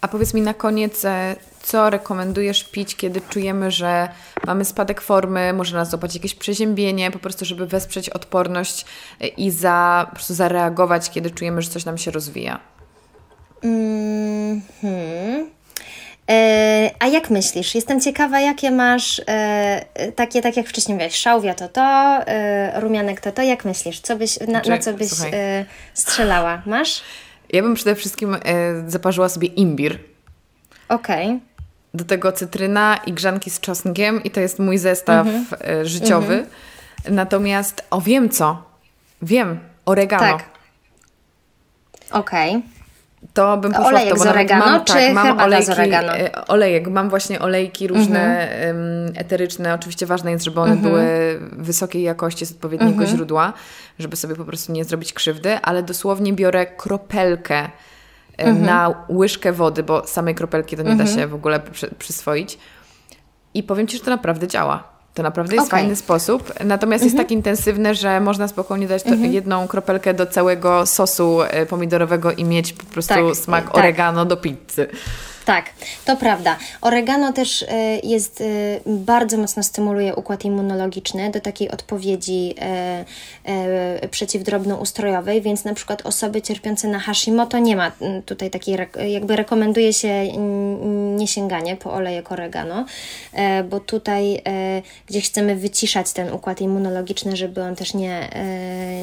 A powiedz mi na koniec, e, co rekomendujesz pić, kiedy czujemy, że mamy spadek formy, może nas złapać jakieś przeziębienie, po prostu, żeby wesprzeć odporność i za, po prostu zareagować, kiedy czujemy, że coś nam się rozwija? Mm hmm. E, a jak myślisz? Jestem ciekawa, jakie masz e, takie, tak jak wcześniej mówiłaś, szałwia to to, e, rumianek to to. Jak myślisz? Co byś, na, na co byś strzelała? Masz? Ja bym przede wszystkim zaparzyła sobie imbir. Okej. Okay do tego cytryna i grzanki z czosnkiem i to jest mój zestaw mm -hmm. życiowy. -hmm. Natomiast, o wiem co, wiem, oregano. Tak. Okej. Okay. To bym poszła olejek w to, z oregano, mam, czy tak, mam olejki, z oregano? E, olejek, mam właśnie olejki różne um, eteryczne. Oczywiście ważne jest, żeby one były wysokiej jakości z odpowiedniego źródła, żeby sobie po prostu nie zrobić krzywdy, ale dosłownie biorę kropelkę mhm. na łyżkę wody, bo samej kropelki to nie mhm. da się w ogóle przy, przyswoić. I powiem Ci, że to naprawdę działa. To naprawdę jest okay. fajny sposób. Natomiast jest mhm. tak intensywne, że można spokojnie dać mhm. jedną kropelkę do całego sosu e, pomidorowego i mieć po prostu tak, smak tak. oregano do pizzy. Tak, to prawda. Oregano też y, jest, y, bardzo mocno stymuluje układ immunologiczny do takiej odpowiedzi y, przeciwdrobnoustrojowej, więc na przykład osoby cierpiące na Hashimoto nie ma mm, tutaj takiej, jakby rekomenduje się niesięganie po olejek oregano, bo tutaj gdzie chcemy wyciszać ten układ immunologiczny, żeby on też nie,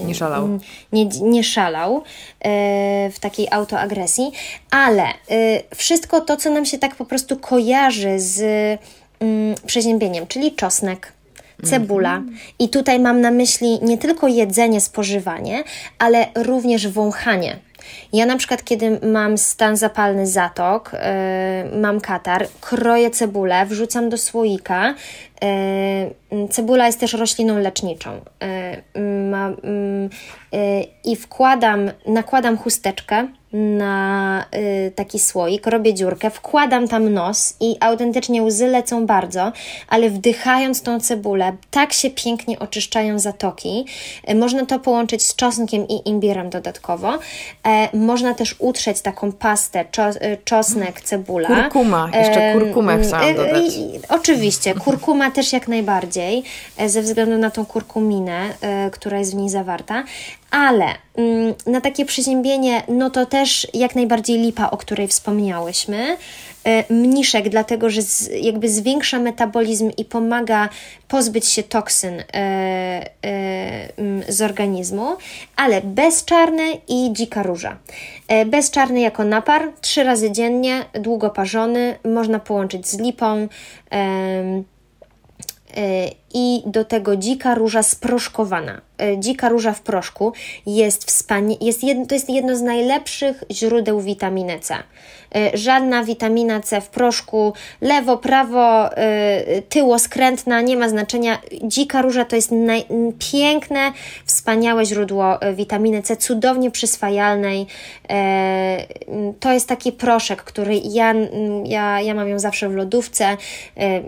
nie szalał, nie, nie szalał w takiej autoagresji, ale wszystko to, co nam się tak po prostu kojarzy z mm, przeziębieniem, czyli czosnek, cebula. -hmm. I tutaj mam na myśli nie tylko jedzenie, spożywanie, ale również wąchanie. Ja na przykład, kiedy mam stan zapalny zatok, yy, mam katar, kroję cebulę, wrzucam do słoika. Yy, cebula jest też rośliną leczniczą. Yy, I wkładam, nakładam chusteczkę na y, taki słoik, robię dziurkę, wkładam tam nos i autentycznie łzy lecą bardzo, ale wdychając tą cebulę, tak się pięknie oczyszczają zatoki. Y, można to połączyć z czosnkiem i imbirem dodatkowo. E, można też utrzeć taką pastę, y, czosnek, cebula. Kurkuma, jeszcze kurkumę chciałam dodać. Oczywiście, kurkuma też jak najbardziej, e, ze względu na tą kurkuminę, e, która jest w niej zawarta ale mm, na takie przeziębienie, no to też jak najbardziej lipa, o której wspomniałyśmy. E, mniszek, dlatego że z, jakby zwiększa metabolizm i pomaga pozbyć się toksyn e, e, z organizmu, ale bezczarny i dzika róża. Bezczarny jako napar, trzy razy dziennie, długo parzony, można połączyć z lipą. E, i do tego dzika róża sproszkowana. E, dzika róża w proszku jest wspania- jest jedno, to jest jedno z najlepszych źródeł witaminy C. E, żadna witamina C w proszku, lewo, prawo, tyło, skrętna, nie ma znaczenia. Dzika róża to jest naj- piękne, wspaniałe źródło witaminy C, cudownie przyswajalnej. To jest taki proszek, który ja, ja, ja mam ją zawsze w lodówce,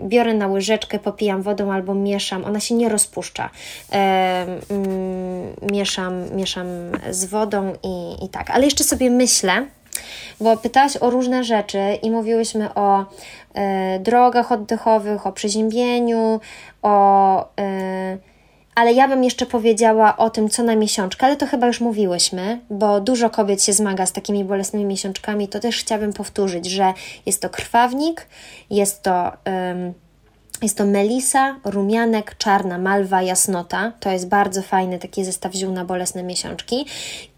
biorę na łyżeczkę, popijam wodą albo mieszam mieszam, ona się nie rozpuszcza. E, mm, mieszam, mieszam z wodą i, i tak. Ale jeszcze sobie myślę, bo pytałaś o różne rzeczy i mówiłyśmy o e, drogach oddechowych, o przeziębieniu, o. E, ale ja bym jeszcze powiedziała o tym, co na miesiączkę, ale to chyba już mówiłyśmy, bo dużo kobiet się zmaga z takimi bolesnymi miesiączkami. To też chciałabym powtórzyć, że jest to krwawnik, jest to. Jest to melisa, rumianek, czarna malwa, jasnota. To jest bardzo fajny taki zestaw ziół na bolesne miesiączki.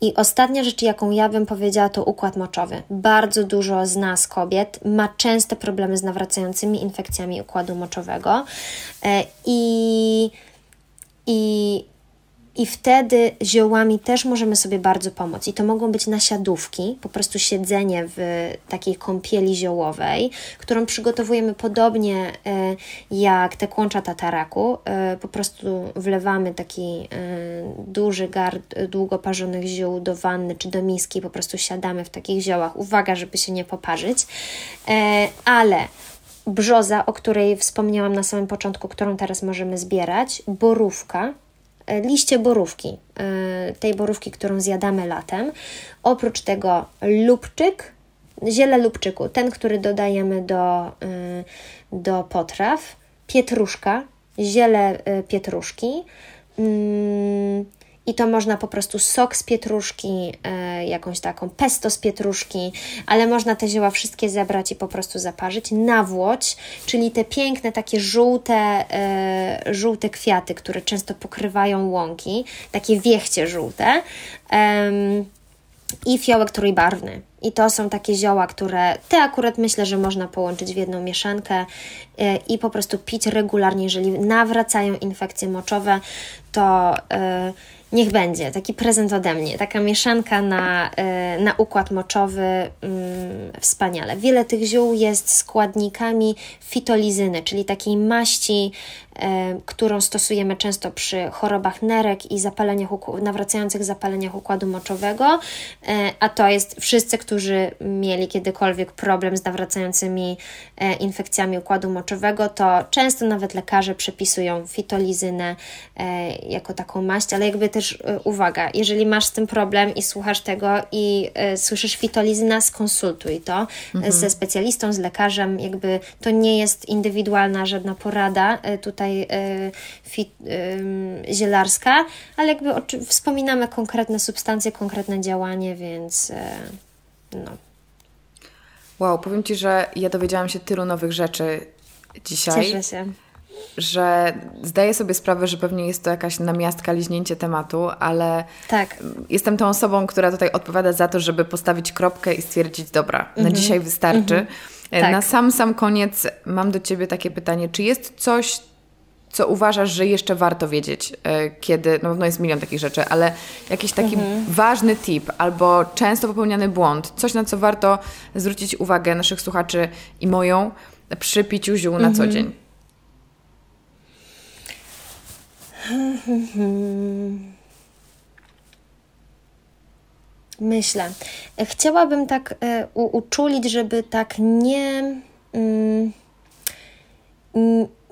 I ostatnia rzecz, jaką ja bym powiedziała, to układ moczowy. Bardzo dużo z nas, kobiet, ma częste problemy z nawracającymi infekcjami układu moczowego. E, I, i i wtedy ziołami też możemy sobie bardzo pomóc. I to mogą być nasiadówki, po prostu siedzenie w takiej kąpieli ziołowej, którą przygotowujemy podobnie e, jak te kłącza tataraku. E, po prostu wlewamy taki e, duży gard długo parzonych ziół do wanny czy do miski, po prostu siadamy w takich ziołach. Uwaga, żeby się nie poparzyć. Ale brzoza, o której wspomniałam na samym początku, którą teraz możemy zbierać, borówka, liście borówki, e, tej borówki, którą zjadamy latem. Oprócz tego lubczyk, ziele lubczyku, ten, który dodajemy do, e, do potraw, pietruszka, ziele pietruszki, mm, i to można po prostu sok z pietruszki, e, jakąś taką pesto z pietruszki, ale można te zioła wszystkie zebrać i po prostu zaparzyć. Nawłoć, czyli te piękne takie żółte, e, żółte kwiaty, które często pokrywają łąki, takie wiechcie żółte. I fiołek trójbarwny. I to są takie zioła, które te akurat myślę, że można połączyć w jedną mieszankę e, i po prostu pić regularnie. Jeżeli nawracają infekcje moczowe, to e, niech będzie, taki prezent ode mnie, taka mieszanka na, e, na układ moczowy, mm, wspaniale. Wiele tych ziół jest składnikami fitolizyny, czyli takiej maści E, którą stosujemy często przy chorobach nerek i zapaleniach, nawracających zapaleniach układu moczowego, e, a to jest wszyscy, którzy mieli kiedykolwiek problem z nawracającymi e, infekcjami układu moczowego, to często nawet lekarze przepisują fitolizynę jako taką maść, ale jakby też uwaga, jeżeli masz z tym problem i słuchasz tego i słyszysz fitolizyna, skonsultuj to mhm. ze specjalistą, z lekarzem, jakby to nie jest indywidualna żadna porada tutaj tutaj e, fit, zielarska, ale jakby wspominamy konkretne substancje, konkretne działanie, więc e, no. Wow, powiem Ci, że ja dowiedziałam się tylu nowych rzeczy dzisiaj. Cieszę się. Że zdaję sobie sprawę, że pewnie jest to jakaś namiastka, liźnięcie tematu, ale tak. jestem tą osobą, która tutaj odpowiada za to, żeby postawić kropkę i stwierdzić, dobra, mhm. na dzisiaj wystarczy. Mhm. Tak. Na sam, sam koniec mam do Ciebie takie pytanie, czy jest coś, co uważasz, że jeszcze warto wiedzieć, e, kiedy, no pewno jest milion takich rzeczy, ale jakiś taki mhm. ważny tip albo często popełniany błąd, coś na co warto zwrócić uwagę naszych słuchaczy i moją przy piciu ziół na co mhm. dzień? Myślę. Chciałabym tak e, uczulić, żeby tak nie. Mm,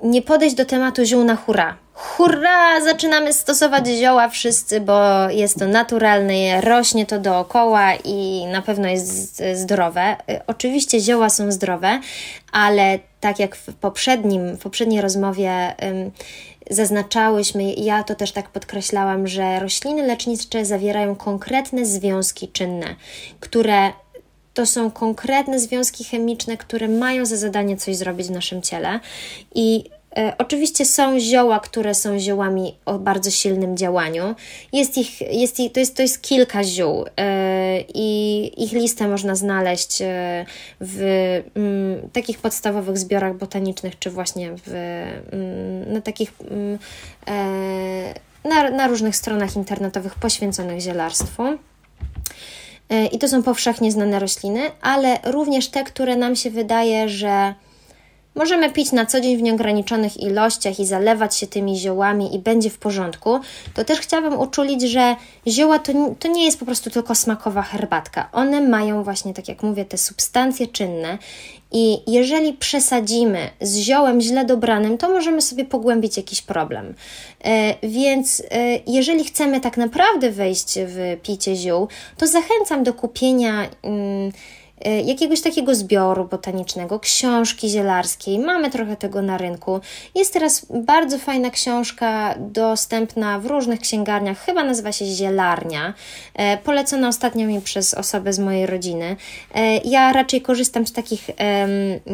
nie podejść do tematu ziół na hura. Hurra! Zaczynamy stosować zioła wszyscy, bo jest to naturalne, rośnie to dookoła i na pewno jest zdrowe. Y, oczywiście zioła są zdrowe, ale tak jak w poprzednim, w poprzedniej rozmowie zaznaczałyśmy, ja to też tak podkreślałam, że rośliny lecznicze zawierają konkretne związki czynne, które to są konkretne związki chemiczne, które mają za zadanie coś zrobić w naszym ciele i oczywiście są zioła, które są ziołami o bardzo silnym działaniu. Jest ich, jest ich, to, jest, to jest kilka ziół e, i ich listę można znaleźć e, w mm, takich podstawowych zbiorach botanicznych, czy właśnie w, mm, na takich mm, na, na różnych stronach internetowych poświęconych zielarstwu. I to są powszechnie znane rośliny, ale również te, które nam się wydaje, że Możemy pić na co dzień w nieograniczonych ilościach i zalewać się tymi ziołami i będzie w porządku, to też chciałabym uczulić, że zioła to, to nie jest po prostu tylko smakowa herbatka. One mają właśnie, tak jak mówię, te substancje czynne i jeżeli przesadzimy z ziołem źle dobranym, to możemy sobie pogłębić jakiś problem. E, więc e, jeżeli chcemy tak naprawdę wejść w picie ziół, to zachęcam do kupienia. Mm, jakiegoś takiego zbioru botanicznego, książki zielarskiej. Mamy trochę tego na rynku. Jest teraz bardzo fajna książka dostępna w różnych księgarniach, chyba nazywa się Zielarnia. E, polecona ostatnio mi przez osobę z mojej rodziny. E, ja raczej korzystam z takich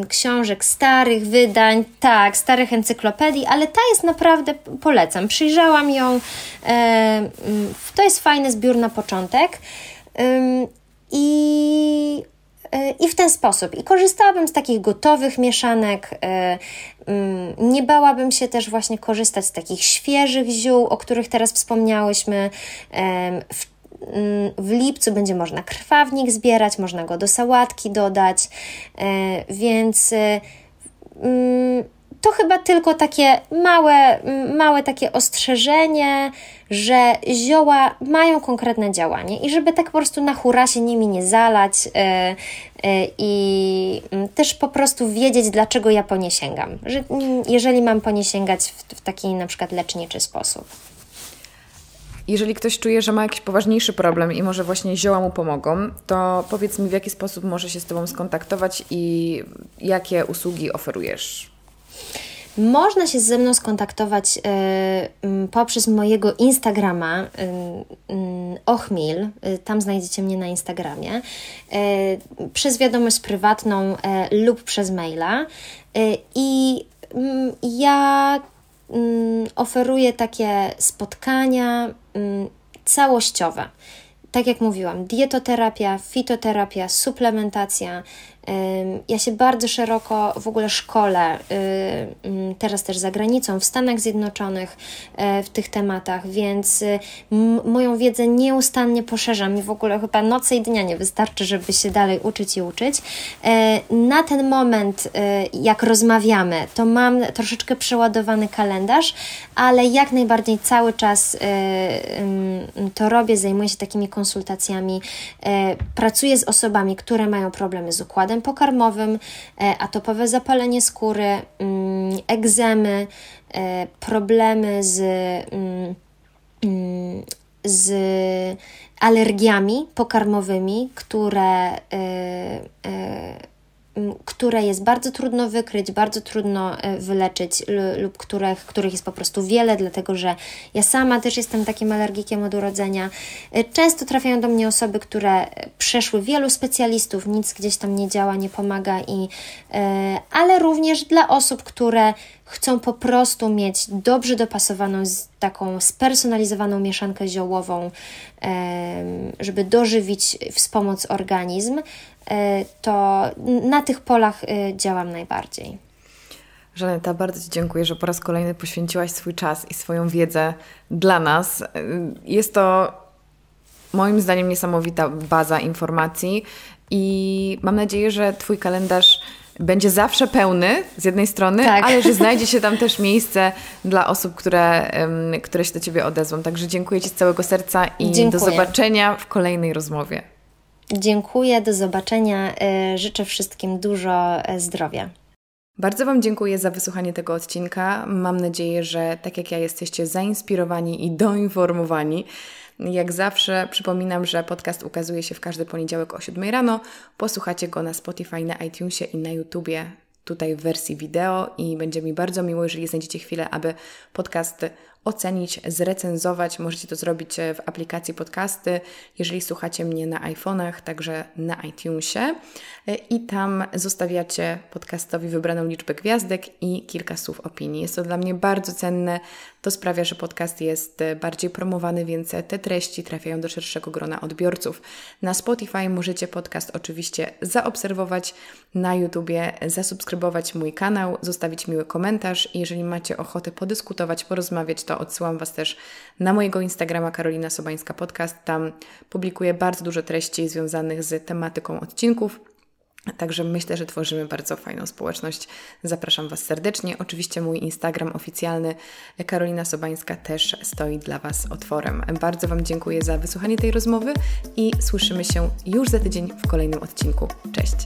książek starych, wydań, tak, starych encyklopedii, ale ta jest naprawdę, polecam. Przyjrzałam ją. E, to jest fajny zbiór na początek. I E, i w ten sposób. I korzystałabym z takich gotowych mieszanek. E, mm, nie bałabym się też właśnie korzystać z takich świeżych ziół, o których teraz wspomniałyśmy. W, mm, w lipcu będzie można krwawnik zbierać, można go do sałatki dodać, e, więc mm, to chyba tylko takie małe, małe takie ostrzeżenie, że zioła mają konkretne działanie i żeby tak po prostu na hura się nimi nie zalać yy, yy, i yy, też po prostu wiedzieć, dlaczego ja po nie sięgam. Że jeżeli mam po nie sięgać w, w taki na przykład leczniczy sposób. Jeżeli ktoś czuje, że ma jakiś poważniejszy problem i może właśnie zioła mu pomogą, to powiedz mi, w jaki sposób może się z Tobą skontaktować i jakie usługi oferujesz? Można się ze mną skontaktować y, poprzez mojego Instagrama y, y, Ochmil, tam znajdziecie mnie na Instagramie, przez wiadomość prywatną lub przez maila. I ja oferuję takie spotkania całościowe. Tak jak mówiłam, dietoterapia, fitoterapia, suplementacja, ja się bardzo szeroko w ogóle szkole, y, teraz też za granicą, w Stanach Zjednoczonych e, w tych tematach, więc y, moją wiedzę nieustannie poszerzam i w ogóle chyba nocy i dnia nie wystarczy, żeby się dalej uczyć i uczyć. E, na ten moment, e, jak rozmawiamy, to mam troszeczkę przeładowany kalendarz, ale jak najbardziej cały czas to robię, zajmuję się takimi konsultacjami, pracuję z osobami, które mają problemy z układem układem pokarmowym, e, atopowe zapalenie skóry, mm, egzemy, e, problemy z, mm, mm, z alergiami pokarmowymi, które e, które jest bardzo trudno wykryć, bardzo trudno e, wyleczyć lub których, których jest po prostu wiele, dlatego że ja sama też jestem takim alergikiem od urodzenia. E, często trafiają do mnie osoby, które przeszły wielu specjalistów, nic gdzieś tam nie działa, nie pomaga, i, e, ale również dla osób, które chcą po prostu mieć dobrze dopasowaną, taką spersonalizowaną mieszankę ziołową, żeby dożywić, wspomóc organizm, e, to na tych polach e, działam najbardziej. Żaneta, bardzo Ci dziękuję, że po raz kolejny poświęciłaś swój czas i swoją wiedzę dla nas. E, jest to moim zdaniem niesamowita baza informacji i mam nadzieję, że Twój kalendarz będzie zawsze pełny z jednej strony, tak. ale że znajdzie się tam też miejsce dla osób, które, które się do Ciebie odezwą. Także dziękuję Ci z całego serca i dziękuję. do zobaczenia w kolejnej rozmowie. Dziękuję, do zobaczenia. E, życzę wszystkim dużo e, zdrowia. Bardzo Wam dziękuję za wysłuchanie tego odcinka. Mam nadzieję, że tak jak ja jesteście zainspirowani i doinformowani. Jak zawsze przypominam, że podcast ukazuje się w każdy poniedziałek o 7 rano. Posłuchacie go na Spotify, na iTunesie i na YouTubie tutaj w wersji wideo i będzie mi bardzo miło, jeżeli znajdziecie chwilę, aby podcast ocenić, zrecenzować. Możecie to zrobić w aplikacji podcasty, jeżeli słuchacie mnie na iPhone'ach, także na iTunesie i tam zostawiacie podcastowi wybraną liczbę gwiazdek i kilka słów opinii. Jest to dla mnie bardzo cenne. To sprawia, że podcast jest bardziej promowany, więc te treści trafiają do szerszego grona odbiorców. Na Spotify możecie podcast oczywiście zaobserwować, na YouTubie zasubskrybować mój kanał, zostawić miły komentarz i jeżeli macie ochotę podyskutować, porozmawiać, to odsyłam Was też na mojego Instagrama Karolina Sobańska Podcast. Tam publikuję bardzo dużo treści związanych z tematyką odcinków. Także myślę, że tworzymy bardzo fajną społeczność. Zapraszam Was serdecznie. Oczywiście mój Instagram oficjalny Karolina Sobańska też stoi dla Was otworem. Bardzo Wam dziękuję za wysłuchanie tej rozmowy i słyszymy się już za tydzień w kolejnym odcinku. Cześć!